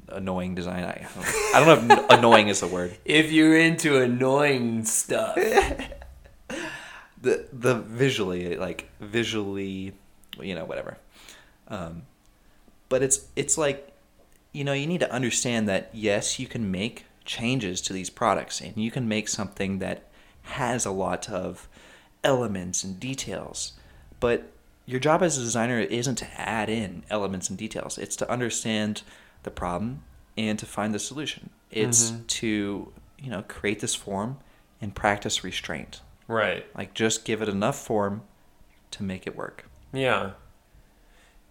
annoying design, I don't, I don't know if annoying is the word. If you're into annoying stuff. The the visually like visually, you know, whatever. Um, but it's it's like, you know, you need to understand that yes, you can make changes to these products, and you can make something that has a lot of elements and details, but your job as a designer isn't to add in elements and details. It's to understand the problem and to find the solution. It's Mhm. to, you know, create this form and practice restraint. right. Like just give it enough form to make it work. Yeah.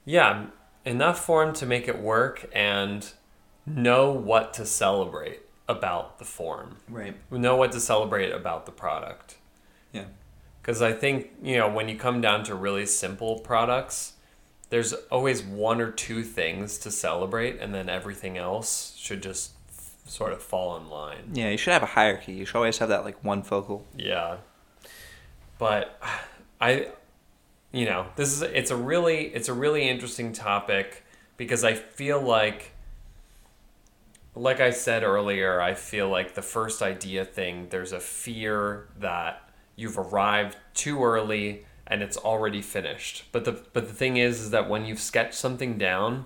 Yeah. Enough form to make it work and know what to celebrate about the form. Right. Know what to celebrate about the product. Yeah. Because I think, you know, when you come down to really simple products, there's always one or two things to celebrate, and then everything else should just f- sort of fall in line. Yeah, you should have a hierarchy. You should always have that like one focal. Yeah. But I you know, this is it's a really it's a really interesting topic because I feel like like I said earlier, I feel like the first idea thing there's a fear that you've arrived too early and it's already finished. But the but the thing is is that when you've sketched something down,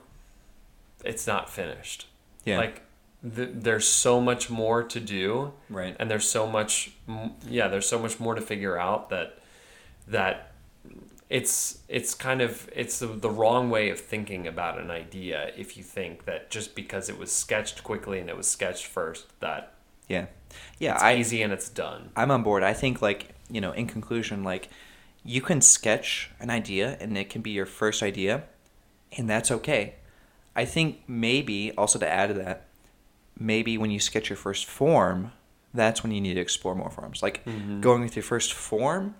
it's not finished. Yeah. Like th- there's so much more to do right. and there's so much yeah there's so much more to figure out that that it's it's kind of it's the, the wrong way of thinking about an idea if you think that just because it was sketched quickly and it was sketched first that Yeah. Yeah, it's I easy and it's done I'm on board. I think like, you know, in conclusion, like you can sketch an idea and it can be your first idea and that's okay. I think maybe also to add to that, maybe when you sketch your first form, that's when you need to explore more forms. Like Mhm. going with your first form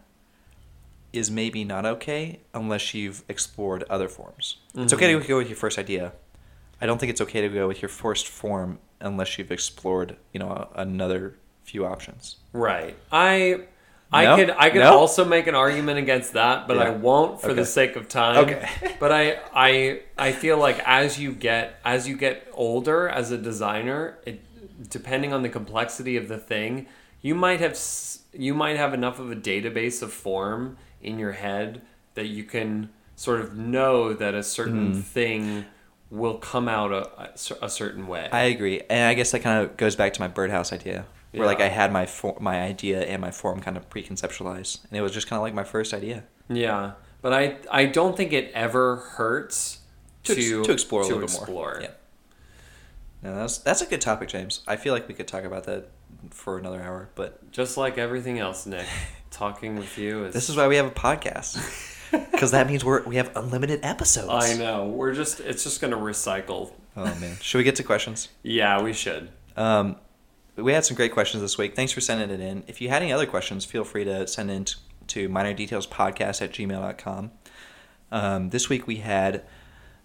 is maybe not okay unless you've explored other forms. It's okay to go with your first idea. I don't think it's okay to go with your first form unless you've explored, you know, another few options. right i i No? could i could No? also make an argument against that but i won't for the sake of time Okay. but I, I I feel like as you get as you get older as a designer, it depending on the complexity of the thing, you might have you might have enough of a database of form in your head that you can sort of know that a certain Mm-hmm. thing will come out a, a certain way. I agree, and I guess that kind of goes back to my birdhouse idea, where like I had my for- my idea and my form kind of pre-conceptualized, and it was just kind of like my first idea. yeah, but I I don't think it ever hurts To to to explore a to little bit more. explore. Yeah. No, that's that's a good topic, James. I feel like we could talk about that for another hour, but Just like everything else, Nick. Talking with you is. this is why we have a podcast, because that means we're we have unlimited episodes. I know. We're just. It's just gonna recycle. Oh man, should we get to questions? Yeah, we should. Um, we had some great questions this week. Thanks for sending it in. If you had any other questions, feel free to send in t- to minor details podcast at gmail.com. Um, this week we had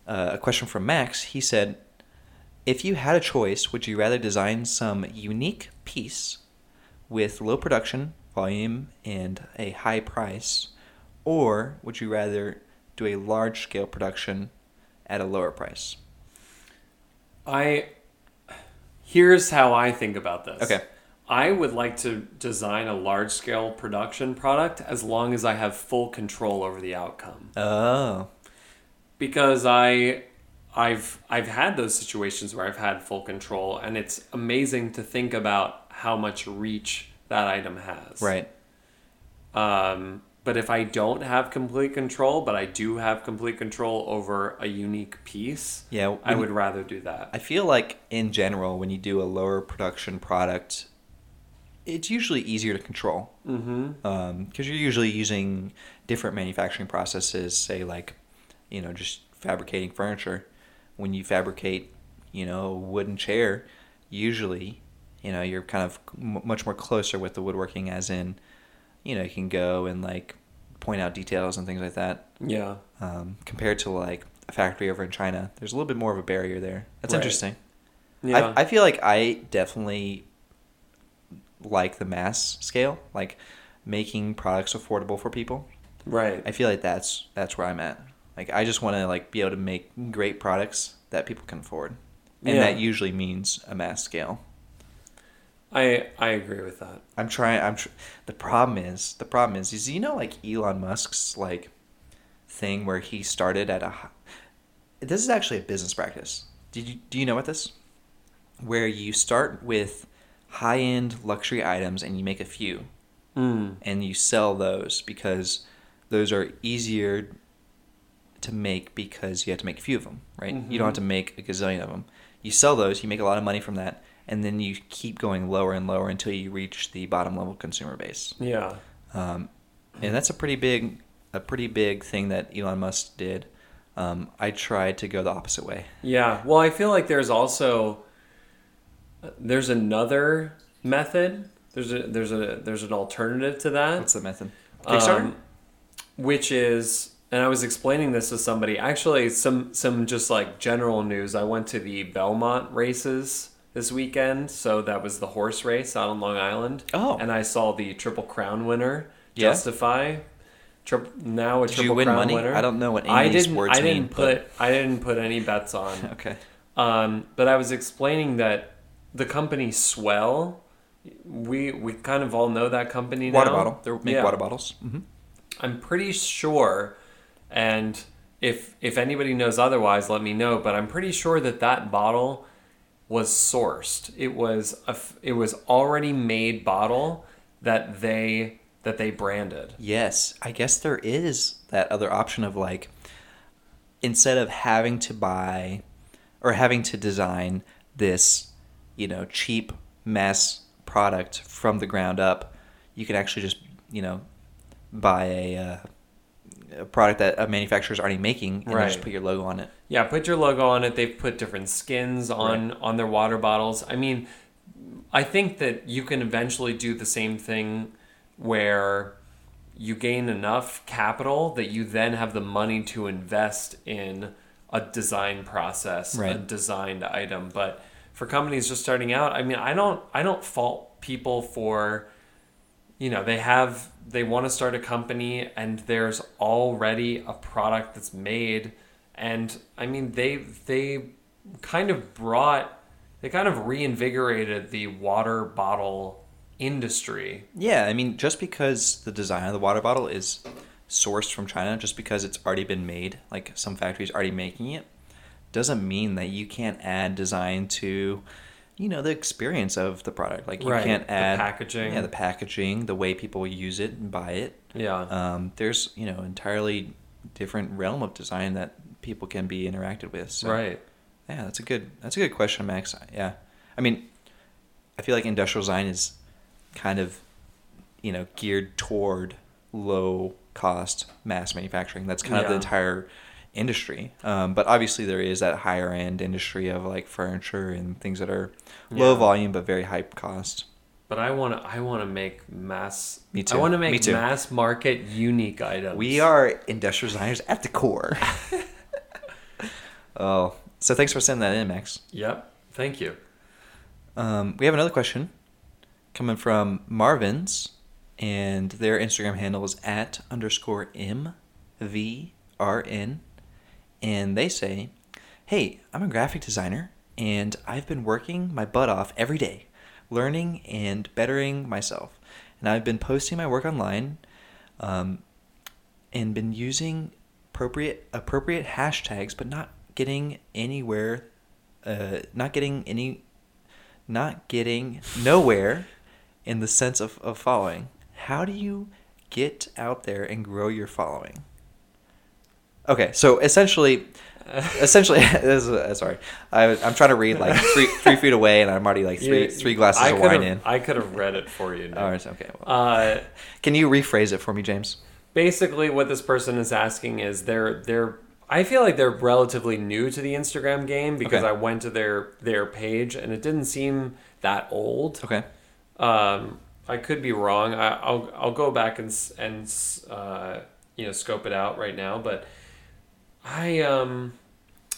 uh, a question from Max. He said, If you had a choice, would you rather design some unique piece with low production volume and a high price, or would you rather do a large scale production at a lower price? I here's how I think about this. Okay. I would like to design a large scale production product as long as I have full control over the outcome. Oh, Because I I've I've had those situations where I've had full control and it's amazing to think about how much reach that item has. right. Um, but if I don't have complete control, but I do have complete control over a unique piece, Yeah, I would rather do that. I feel like in general, when you do a lower production product, it's usually easier to control mm-hmm. because you're usually using different manufacturing processes. Say like, you know, just fabricating furniture. When you fabricate, you know, a wooden chair, usually, you know, you're kind of m- much more closer with the woodworking, as in, you know, you can go and like point out details and things like that. Yeah. Um, compared to like a factory over in China, there's a little bit more of a barrier there. That's Right. interesting. Yeah. I, I feel like I definitely like the mass scale, like making products affordable for people. right. I feel like that's that's where I'm at. Like I just want to like be able to make great products that people can afford, and Yeah. that usually means a mass scale. I I agree with that. I'm trying. I'm. Tr- the problem is the problem is is you know like Elon Musk's like thing where he started at a. This is actually a business practice. Did you do you know what this? Where you start with high end luxury items and you make a few Mm. and you sell those because those are easier to make because you have to make a few of them, right? You don't have to make a gazillion of them. You sell those, you make a lot of money from that, and then you keep going lower and lower until you reach the bottom level consumer base. Yeah. Um, and that's a pretty big, a pretty big thing that Elon Musk did. Um, I tried to go the opposite way. Yeah. Well, I feel like there's also there's another method. There's a there's a there's an alternative to that. What's the method? Kickstarter. um, which is and I was explaining this to somebody. Actually, some some just like general news. I went to the Belmont races this weekend, so that was the horse race out on Long Island. Oh. and I saw the Triple Crown winner Yeah? Justify. Tri- now a Did Triple win Crown money? winner. I don't know what any I of these didn't. words I didn't mean, put. but- I didn't put any bets on. okay. Um, but I was explaining that the company S'well, we we kind of all know that company now. Water bottle. They make Yeah. water bottles. hmm I'm pretty sure, and if if anybody knows otherwise, let me know. But I'm pretty sure that that bottle was sourced. It was a it was already made bottle that they that they branded. Yes, I guess there is that other option of like instead of having to buy or having to design this, you know, cheap mass product from the ground up, you can actually just, you know, buy a, uh, a product that a manufacturer is already making and then just put your logo on it. Yeah, put your logo on it. They've put different skins on on their water bottles. I mean, I think that you can eventually do the same thing where you gain enough capital that you then have the money to invest in a design process, a Right. designed item. But for companies just starting out, I mean, I don't I don't fault people for you know they have they want to start a company and there's already a product that's made. And i mean they they kind of brought they kind of reinvigorated the water bottle industry. Yeah, I mean, just because the design of the water bottle is sourced from China just because it's already been made, like some factories already making it, doesn't mean that you can't add design to, you know, the experience of the product. Like you Right, can't add the packaging. yeah, the packaging, the way people use it and buy it. Yeah. Um, there's you know entirely different realm of design that people can be interacted with. So, right. Yeah, that's a good that's a good question, Max. Yeah, I mean, I feel like industrial design is kind of you know geared toward low cost mass manufacturing. That's kind of the entire industry. Um, but obviously, there is that higher end industry of like furniture and things that are low Yeah. volume but very high cost. But I want to. I want to make mass. Me too. I want to make mass market unique items. We are industrial designers at the core. oh, so thanks for sending that in, Max. Yep. Thank you. Um, we have another question coming from Marvin's, and their Instagram handle is at underscore MVRN. And they say, Hey, I'm a graphic designer, and I've been working my butt off every day, learning and bettering myself. And I've been posting my work online um, and been using appropriate appropriate hashtags, but not getting anywhere, uh, not getting any not getting nowhere in the sense of, of following. How do you get out there and grow your following? Okay, so essentially, essentially, this is, uh, sorry, I, I'm trying to read like three three feet away, and I'm already like three You- three glasses I of wine in. I could have read it for you. All right, okay. Well, Uh, can you rephrase it for me, James? basically, what this person is asking is they're they're. I feel like they're relatively new to the Instagram game because Okay. I went to their their page and it didn't seem that old. Okay. Um, I could be wrong. I, I'll I'll go back and and uh, you know scope it out right now. But I um,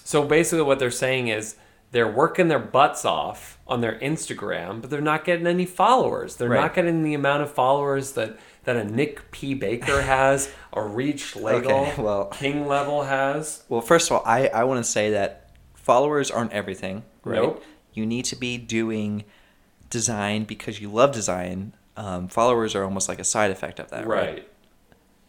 so basically what they're saying is they're working their butts off on their Instagram, but they're not getting any followers. They're Right. not getting the amount of followers that that a Nick P Baker has, a Reach Legal Okay, well- King Level has. Well, first of all, I, I want to say that followers aren't everything. Right? Nope. You need to be doing design because you love design. Um, followers are almost like a side effect of that. Right. Right.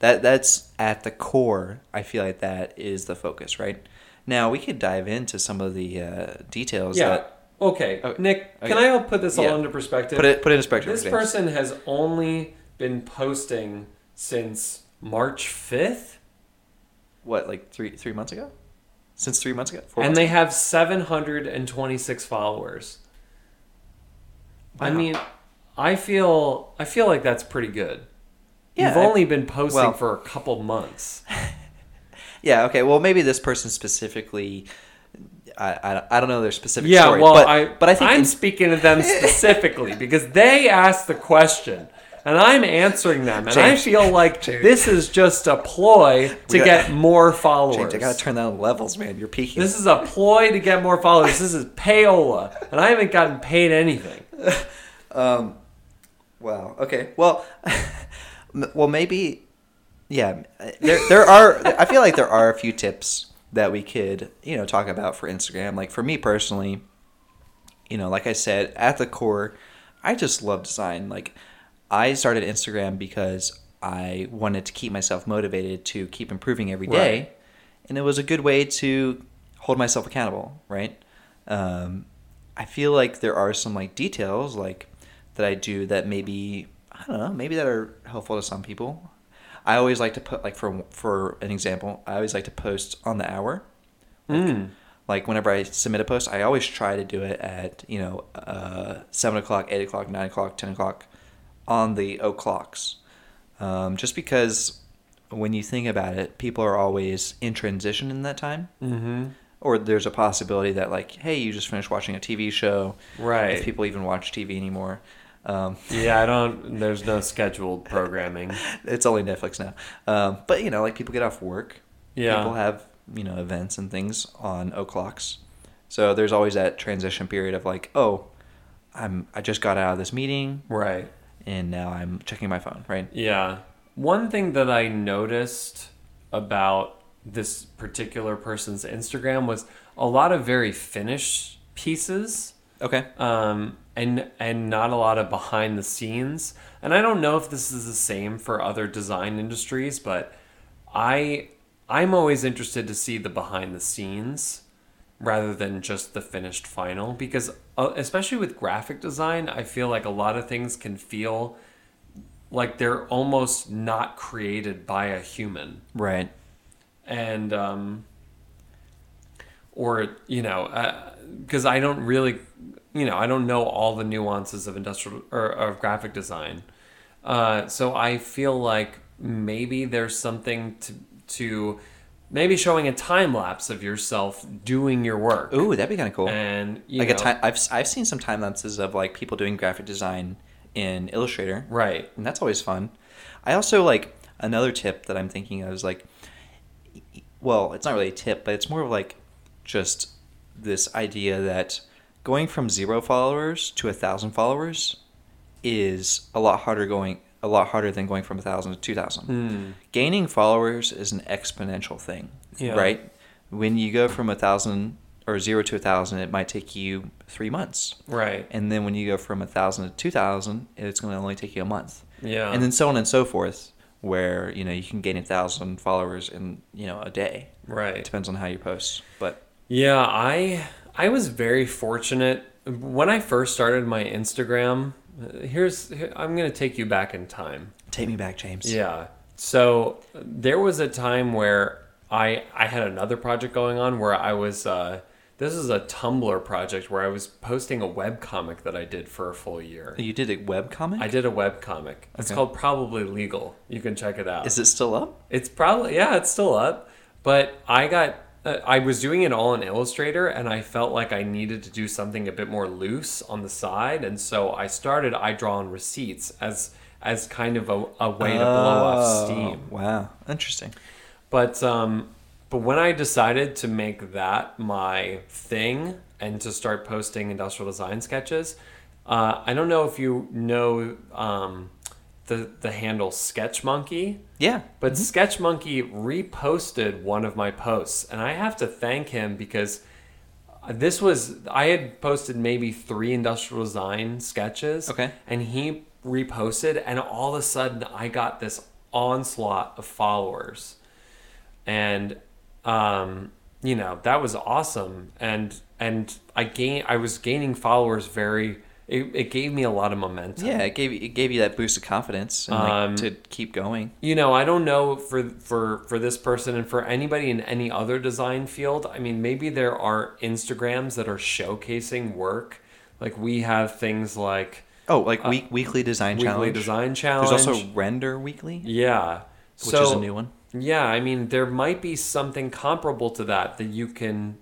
That that's at the core. I feel like that is the focus, right? Now we could dive into some of the uh, details. Yeah. That, Okay, Oh, Nick, can okay. I put this all Yeah. into perspective? put it put it in perspective. This person has only been posting since March 5th, what like three three months ago? Since three months ago, Four and months they ago? have 726 followers. I mean, I feel I feel like that's pretty good. Yeah, You've only been posting well- for a couple months. yeah. Okay. Well, maybe this person specifically. I, I, I don't know their specific yeah, story, well, but, I but I think I'm in- speaking to them specifically because they asked the question. And I'm answering them, and James, I feel like James. this is just a ploy to got- get more followers. James, I gotta turn down levels, man. You're peaking. This is a ploy to get more followers. This is payola, and I haven't gotten paid anything. Um, wow. Okay. Well, well, maybe. Yeah. There, there are. I feel like there are a few tips that we could, you know, talk about for Instagram. Like for me personally, you know, like I said, at the core, I just love design. Like, I started Instagram because I wanted to keep myself motivated to keep improving every day, Right. and it was a good way to hold myself accountable. Right. Um, I feel like there are some like details like that I do that maybe I don't know maybe that are helpful to some people. I always like to put like for for an example, I always like to post on the hour. Mm. Like whenever I submit a post, I always try to do it at you know uh, seven o'clock, eight o'clock, nine o'clock, ten o'clock, on the o'clocks. Um, just because when you think about it, people are always in transition in that time Mm-hmm. or there's a possibility that like hey you just finished watching a tv show Right. if people even watch tv anymore um, Yeah, I don't. There's no scheduled programming. it's only netflix now um, but you know like people get off work Yeah. people have you know events and things on o'clocks so there's always that transition period of like oh i'm i just got out of this meeting Right. and now i'm checking my phone right Yeah. One thing that I noticed about this particular person's Instagram was a lot of very finished pieces. okay um, and and not a lot of behind the scenes. And I don't know if this is the same for other design industries, but I I'm always interested to see the behind the scenes rather than just the finished final because uh, especially with graphic design, I feel like a lot of things can feel like they're almost not created by a human Right. and um, or you know because I don't really you know I don't know all the nuances of industrial or of graphic design, uh, so I feel like maybe there's something to to maybe showing a time lapse of yourself doing your work Ooh, that'd be kind of cool. and you like know, a time, I've I've seen some time lapses of like people doing graphic design in Illustrator, right and that's always fun. I also like another tip that I'm thinking of is like, well, it's not really a tip, but it's more of like just this idea that going from zero followers to a thousand followers is a lot harder going a lot harder than going from a thousand to two thousand. Hmm. Gaining followers is an exponential thing, Yeah. right? When you go from a thousand or zero to a thousand, it might take you three months. right And then when you go from a thousand to two thousand, it's going to only take you a month. yeah And then so on and so forth, where you know you can gain a thousand followers in you know a day. It right depends on how you post, but Yeah, I I was very fortunate when I first started my Instagram. uh, Here's I'm gonna take you back in time. take me back, James. Yeah. So there was a time where I I had another project going on where I was. Uh, this is a Tumblr project where I was posting a web comic that I did for a full year. You did a web comic. I did a web comic. It's Okay. called Probably Legal. You can check it out. Is it still up? It's probably yeah, it's still up. But I got I was doing it all in Illustrator, and I felt like I needed to do something a bit more loose on the side, and so I started I draw on receipts as as kind of a, a way to blow off Oh, steam. Wow, interesting. But um, but when I decided to make that my thing and to start posting industrial design sketches, uh, I don't know if you know um, the the handle Sketch Monkey. Yeah, But Sketch Monkey reposted one of my posts, and I have to thank him because this was I had posted maybe three industrial design sketches. Okay. And he reposted, and all of a sudden I got this onslaught of followers, and um, you know that was awesome, and and I gain I was gaining followers very. It, it gave me a lot of momentum. yeah. It gave you, it gave you that boost of confidence and like, Um, to keep going. you know i don't know for for for this person and for anybody in any other design field i mean maybe there are instagrams that are showcasing work like we have things like Oh, like week weekly design uh, weekly challenge. design challenge There's also Render Weekly, yeah which so is a new one. yeah i mean there might be something comparable to that that you can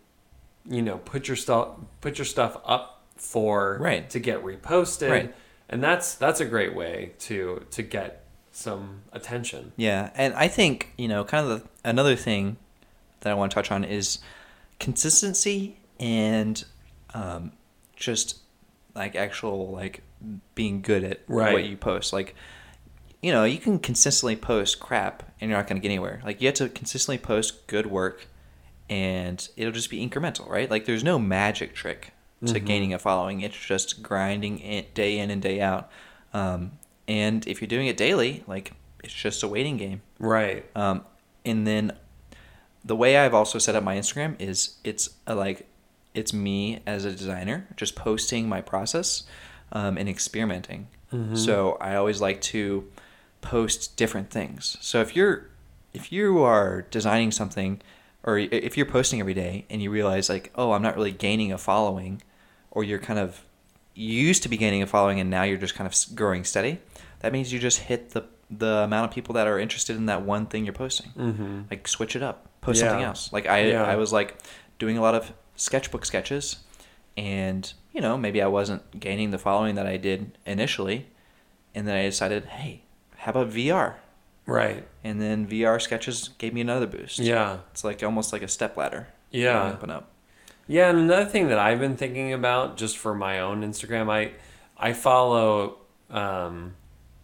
you know put your stuff put your stuff up for Right. to get reposted Right. and that's that's a great way to to get some attention Yeah, and I think you know, kind of the, another thing that I want to touch on is consistency and um, just like actual like being good at Right. what you post. Like, you know, you can consistently post crap and you're not going to get anywhere. Like, you have to consistently post good work, and it'll just be incremental, right? Like, there's no magic trick to Mhm. gaining a following. It's just grinding it day in and day out. Um, and if you're doing it daily, like it's just a waiting game. right Um, and then the way I've also set up my Instagram is it's a, like it's me as a designer just posting my process um, and experimenting. Mhm. So I always like to post different things. So if you're if you are designing something or if you're posting every day and you realize like oh I'm not really gaining a following or you're kind of you used to be gaining a following and now you're just kind of growing steady that means you just hit the the amount of people that are interested in that one thing you're posting. Mm-hmm. like switch it up post something else. Like i Yeah. i was like doing a lot of sketchbook sketches and you know maybe i wasn't gaining the following that i did initially and then i decided hey how about vr right. And then vr sketches gave me another boost. Yeah. It's like almost like a step ladder. Yeah. open up Yeah, and another thing that I've been thinking about just for my own Instagram, I I follow um,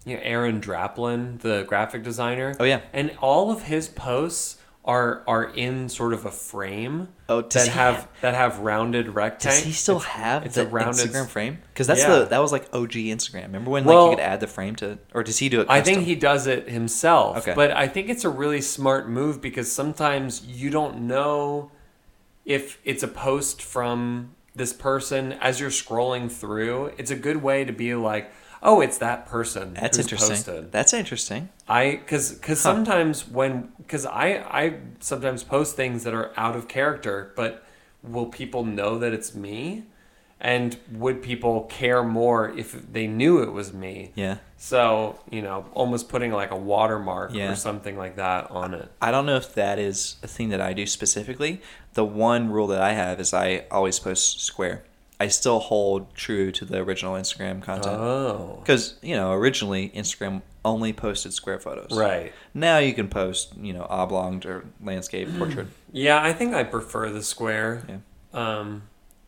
you know Aaron Draplin, the graphic designer. oh yeah And all of his posts are are in sort of a frame Oh, does that have have- that have rounded rectangles. Does he still have it's the a rounded- Instagram frame? Because that's Yeah. the that was like OG Instagram. Remember when Well- like you could add the frame to, or does he do it? I think he does it himself. Okay. But I think it's a really smart move because sometimes you don't know if it's a post from this person as you're scrolling through. It's a good way to be like, oh, it's that person. That's who's interesting. Posted. That's interesting. I because because sometimes when because I I sometimes post things that are out of character, but will people know that it's me? And would people care more if they knew it was me? Yeah. So, you know, almost putting like a watermark Yeah. or something like that on it. I don't know if that is a thing that I do specifically. The one rule that I have is I always post square. I still hold true to the original Instagram content. Oh. Because, you know, originally Instagram only posted square photos. Right. Now you can post, you know, oblong or landscape, portrait. Yeah, I think I prefer the square. Yeah. Um,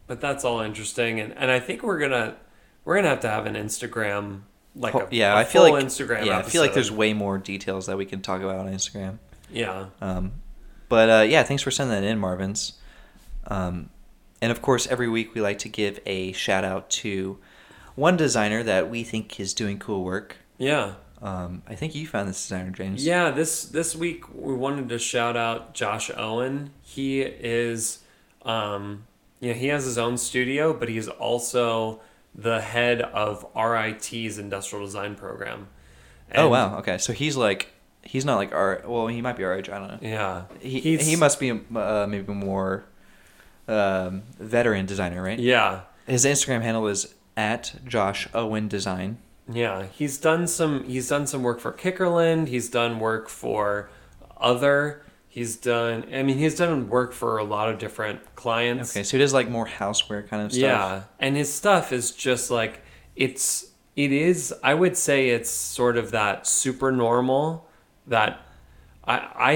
but that's all interesting and, and I think we're gonna we're gonna have to have an Instagram like a, yeah, a I feel full like Instagram Yeah, I feel like there's way more details that we can talk about on Instagram. Yeah. Um, but uh, yeah, thanks for sending that in, Marvin's. Um, and of course, every week we like to give a shout out to one designer that we think is doing cool work. Yeah. Um, I think you found this designer, James. Yeah, this this week we wanted to shout out Josh Owen. He is, um, know, he has his own studio, but he's also the head of RIT's industrial design program. oh wow. Okay, so he's like he's not like our. Well, he might be our age. I don't know. Yeah, He He's- he must be uh, maybe more um, veteran designer, right? Yeah, His Instagram handle is at Josh Owen Design. yeah. He's done some. He's done some work for Kikkerland. He's done work for other. He's done. I mean, he's done work for a lot of different clients. Okay, so he does like more houseware kind of stuff. Yeah, and his stuff is just like it's it is I would say it's sort of that super normal that I I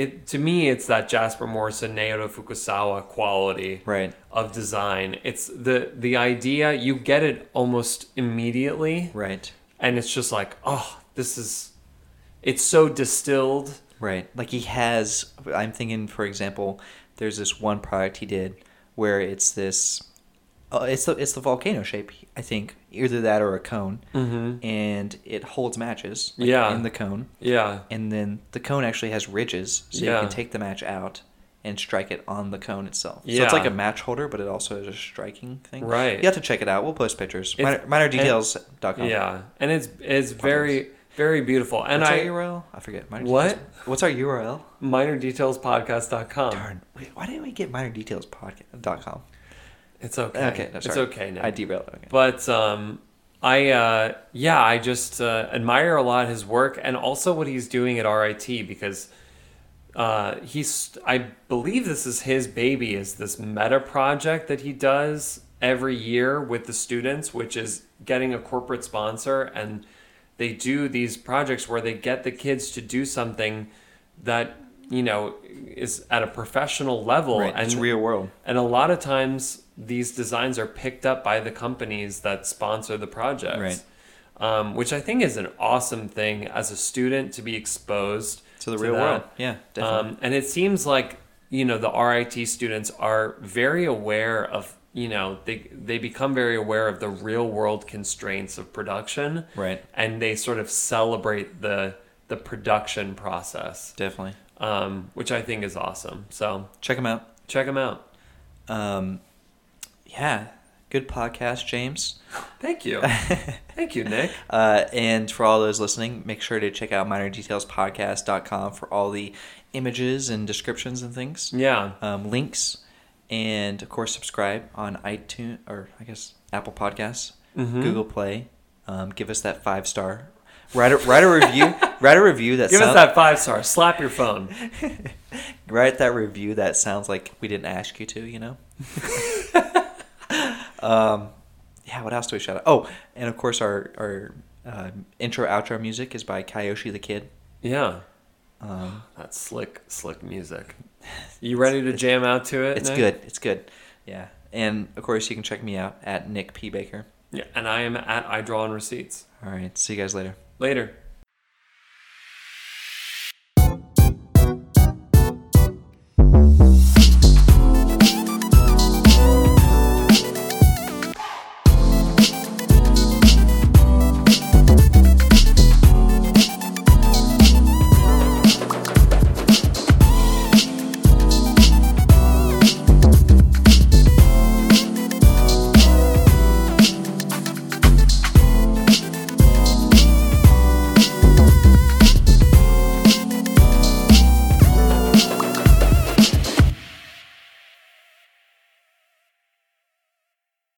it to me it's that Jasper Morrison Naoto Fukasawa quality Right. of design. It's the the idea you get it almost immediately Right. and it's just like, "Oh, this is it's so distilled." Right. Like he has I'm thinking for example, there's this one product he did where it's this uh, it's the it's the volcano shape, I think, either that or a cone. Mhm. And it holds matches like, Yeah. in the cone. Yeah. And then the cone actually has ridges, so you can take the match out and strike it on the cone itself. Yeah. So it's like a match holder, but it also is a striking thing. Right. You have to check it out. We'll post pictures. Minor, minordetails.com. Yeah. And it's it's very very beautiful. And What's I our URL? I forget. Minor What? Details. What's our URL? minordetailspodcast.com. Darn. Wait, why didn't we get minordetailspodcast.com? It's okay. Okay, no, it's okay now. I derailed. Okay. but um, I uh, yeah, I just uh, admire a lot his work and also what he's doing at RIT because uh, he's I believe this is his baby is this meta project that he does every year with the students, which is getting a corporate sponsor and they do these projects where they get the kids to do something that you know is at a professional level right. and it's real world. and a lot of times these designs are picked up by the companies that sponsor the projects. Right. Um, which I think is an awesome thing as a student to be exposed To the real that. world. Yeah, definitely. Um, and it seems like, you know, the RIT students are very aware of, you know, they, they become very aware of the real world constraints of production. Right. And they sort of celebrate the, the production process, definitely. um, which I think is awesome. So Check them out. check them out. Um, yeah, good podcast, James. Thank you. Thank you, Nick. Uh, and for all those listening, make sure to check out minordetailspodcast.com for all the images and descriptions and things, Yeah. um, links, and of course, subscribe on iTunes or I guess Apple Podcasts, Mhm. Google Play. Um, give us that five star. Write a, write a review. write a review that Give sounds us that five star. Slap your phone. write that review that sounds like we didn't ask you to. You know. um, yeah. What else do we shout out? Oh, and of course our our uh, intro outro music is by Kyoshi the Kid. Yeah. Um, That's slick, slick music. You ready to jam out to it? it's Nick? good. It's good. Yeah. And of course, you can check me out at Nick P Baker. Yeah. And I am at I draw on receipts. All right. See you guys later. Later.